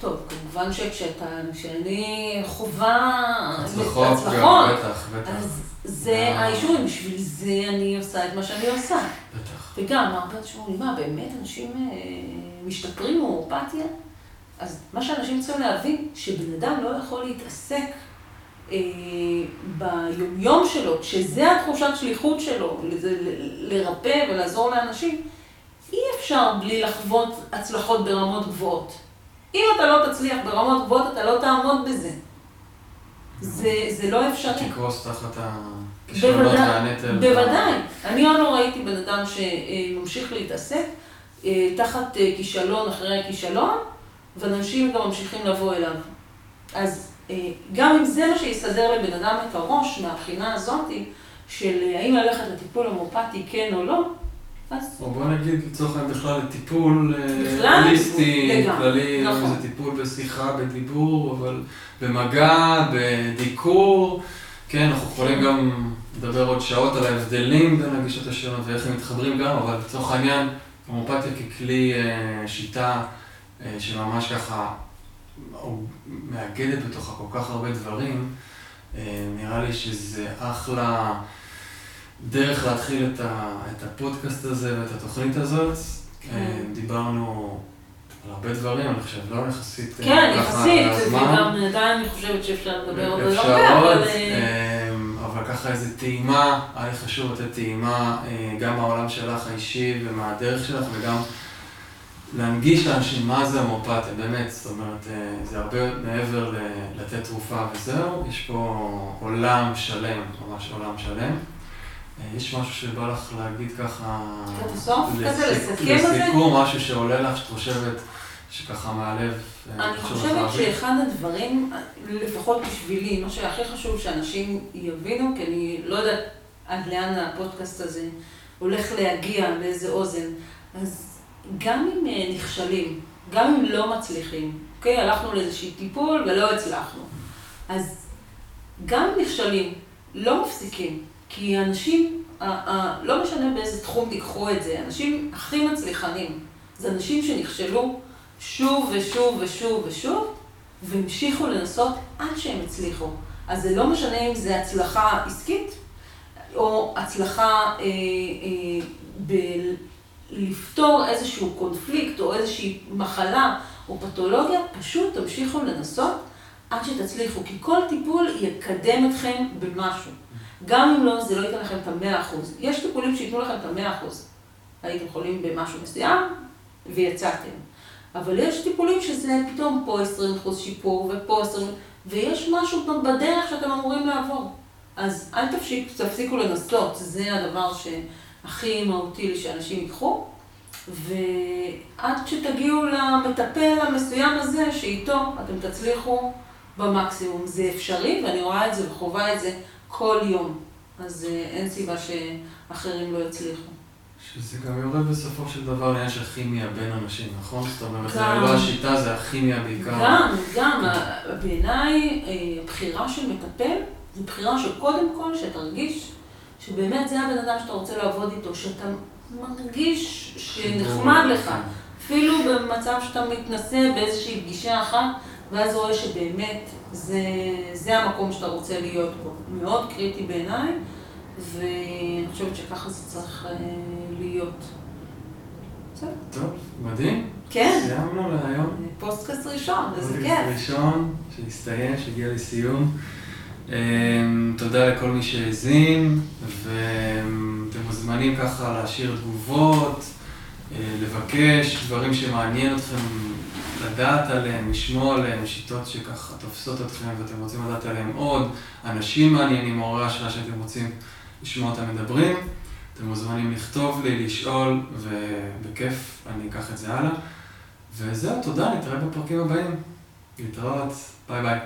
טוב, כמובן שכשאתה, כשאני חווה הצלחות, בטח, בטח. אז זה האישורים, בשביל זה אני עושה את מה שאני עושה. בטח. וגם, הרבה תשמעו לי, מה, באמת אנשים אה, משתפרים מהורפתיה? אז מה שאנשים צריכים להבין, שבן אדם לא יכול להתעסק ביומיום שלו, שזה התחושת שליחות שלו, לרפא ולעזור לאנשים, אי אפשר בלי לחוות הצלחות ברמות גבוהות. אם אתה לא תצליח ברמות גבוהות, אתה לא תעמוד בזה. זה, זה לא אפשרי. תקרוס תחת הכישלונות והנטל. בוודאי. אני עוד לא ראיתי בן אדם שממשיך להתעסק אה, תחת אה, כישלון אחרי כישלון, ואנשים גם ממשיכים לבוא אליו. אז אה, גם אם זה מה שיסדר לבן אדם את הראש מהבחינה הזאתי, של האם ללכת לטיפול הומופתי כן או לא, או בוא נגיד לצורך העניין בכלל לטיפול הוליסטי, כללי, נכון. זה טיפול בשיחה, בדיבור, אבל במגע, בדיקור, כן, אנחנו יכולים גם לדבר עוד שעות על ההבדלים בין הגישות השונות ואיך הם מתחברים גם, אבל לצורך העניין, הומופתיה ככלי אה, שיטה אה, שממש ככה מאגדת בתוכה כל כך הרבה דברים, אה, נראה לי שזה אחלה... דרך להתחיל את, ה, את הפודקאסט הזה ואת התוכנית הזאת. כן. אה, דיברנו על הרבה דברים, אני חושב, לא יחסית אה, כן, יחסית, וגם עדיין אני חושבת שאפשר לדבר זה הרבה, אבל... אבל ככה איזו טעימה, היה לי חשוב לתת טעימה גם מהעולם שלך האישי ומהדרך שלך וגם להנגיש לאנשים מה זה הומופתיה, באמת, זאת אומרת, זה הרבה מעבר לתת תרופה וזהו, יש פה עולם שלם, ממש עולם שלם. אה, יש משהו שבא לך להגיד ככה... בסוף כזה, לסכם את זה? לסיכום, משהו שעולה לך, שאת חושבת שככה מהלב... אה, אני חושבת שאחד הדברים, לפחות בשבילי, מה שהכי חשוב שאנשים יבינו, כי אני לא יודעת עד לאן הפודקאסט הזה הולך להגיע, לאיזה אוזן, אז גם אם אה, נכשלים, גם אם לא מצליחים, אוקיי? הלכנו לאיזשהי טיפול ולא הצלחנו, אז גם אם נכשלים, לא מפסיקים. כי אנשים, לא משנה באיזה תחום תיקחו את זה, אנשים הכי מצליחנים, זה אנשים שנכשלו שוב ושוב ושוב ושוב, והמשיכו לנסות עד שהם הצליחו. אז זה לא משנה אם זה הצלחה עסקית, או הצלחה אה, אה, בלפתור איזשהו קונפליקט, או איזושהי מחלה, או פתולוגיה, פשוט תמשיכו לנסות עד שתצליחו, כי כל טיפול יקדם אתכם במשהו. גם אם לא, זה לא ייתן לכם את המאה אחוז. יש טיפולים שייתנו לכם את המאה אחוז. הייתם חולים במשהו מסוים ויצאתם. אבל יש טיפולים שזה פתאום פה 20 אחוז שיפור ופה 20, ויש משהו בדרך שאתם אמורים לעבור. אז אל תפסיק, תפסיקו לנסות, זה הדבר שהכי מהותי לי שאנשים ייקחו. ועד שתגיעו למטפל המסוים הזה, שאיתו אתם תצליחו במקסימום. זה אפשרי, ואני רואה את זה וחווה את זה כל יום. אז אה, אין סיבה שאחרים לא יצליחו. שזה גם יורד בסופו של דבר לעניין של כימיה בין אנשים, נכון? זאת אומרת, זה לא השיטה, זה הכימיה בעיקר. גם, גם. בעיניי, אה, הבחירה של מטפל, זו בחירה שקודם כל, שתרגיש שבאמת זה הבן אדם שאתה רוצה לעבוד איתו, שאתה מרגיש שנחמד לך. כן. אפילו במצב שאתה מתנסה באיזושהי פגישה אחת, ואז רואה שבאמת זה, זה המקום שאתה רוצה להיות בו. מאוד קריטי בעיניי, ואני חושבת שככה זה צריך אה, להיות. בסדר. טוב, מדהים. כן. סיימנו להיום. פודקאסט ראשון, איזה כיף. פודקאסט ראשון, שהסתיים, שהגיע לסיום. אמ, תודה לכל מי שהאזין, ו... מוזמנים ככה להשאיר תגובות, אה, לבקש דברים שמעניין אתכם לדעת עליהם, לשמוע עליהם, שיטות שככה תופסות אתכם ואתם רוצים לדעת עליהם עוד, אנשים מעניינים, מעוררי השראה שאתם רוצים לשמוע אותם מדברים. אתם מוזמנים לכתוב לי, לשאול, ובכיף אני אקח את זה הלאה. וזהו, תודה, נתראה בפרקים הבאים. להתראות, ביי ביי.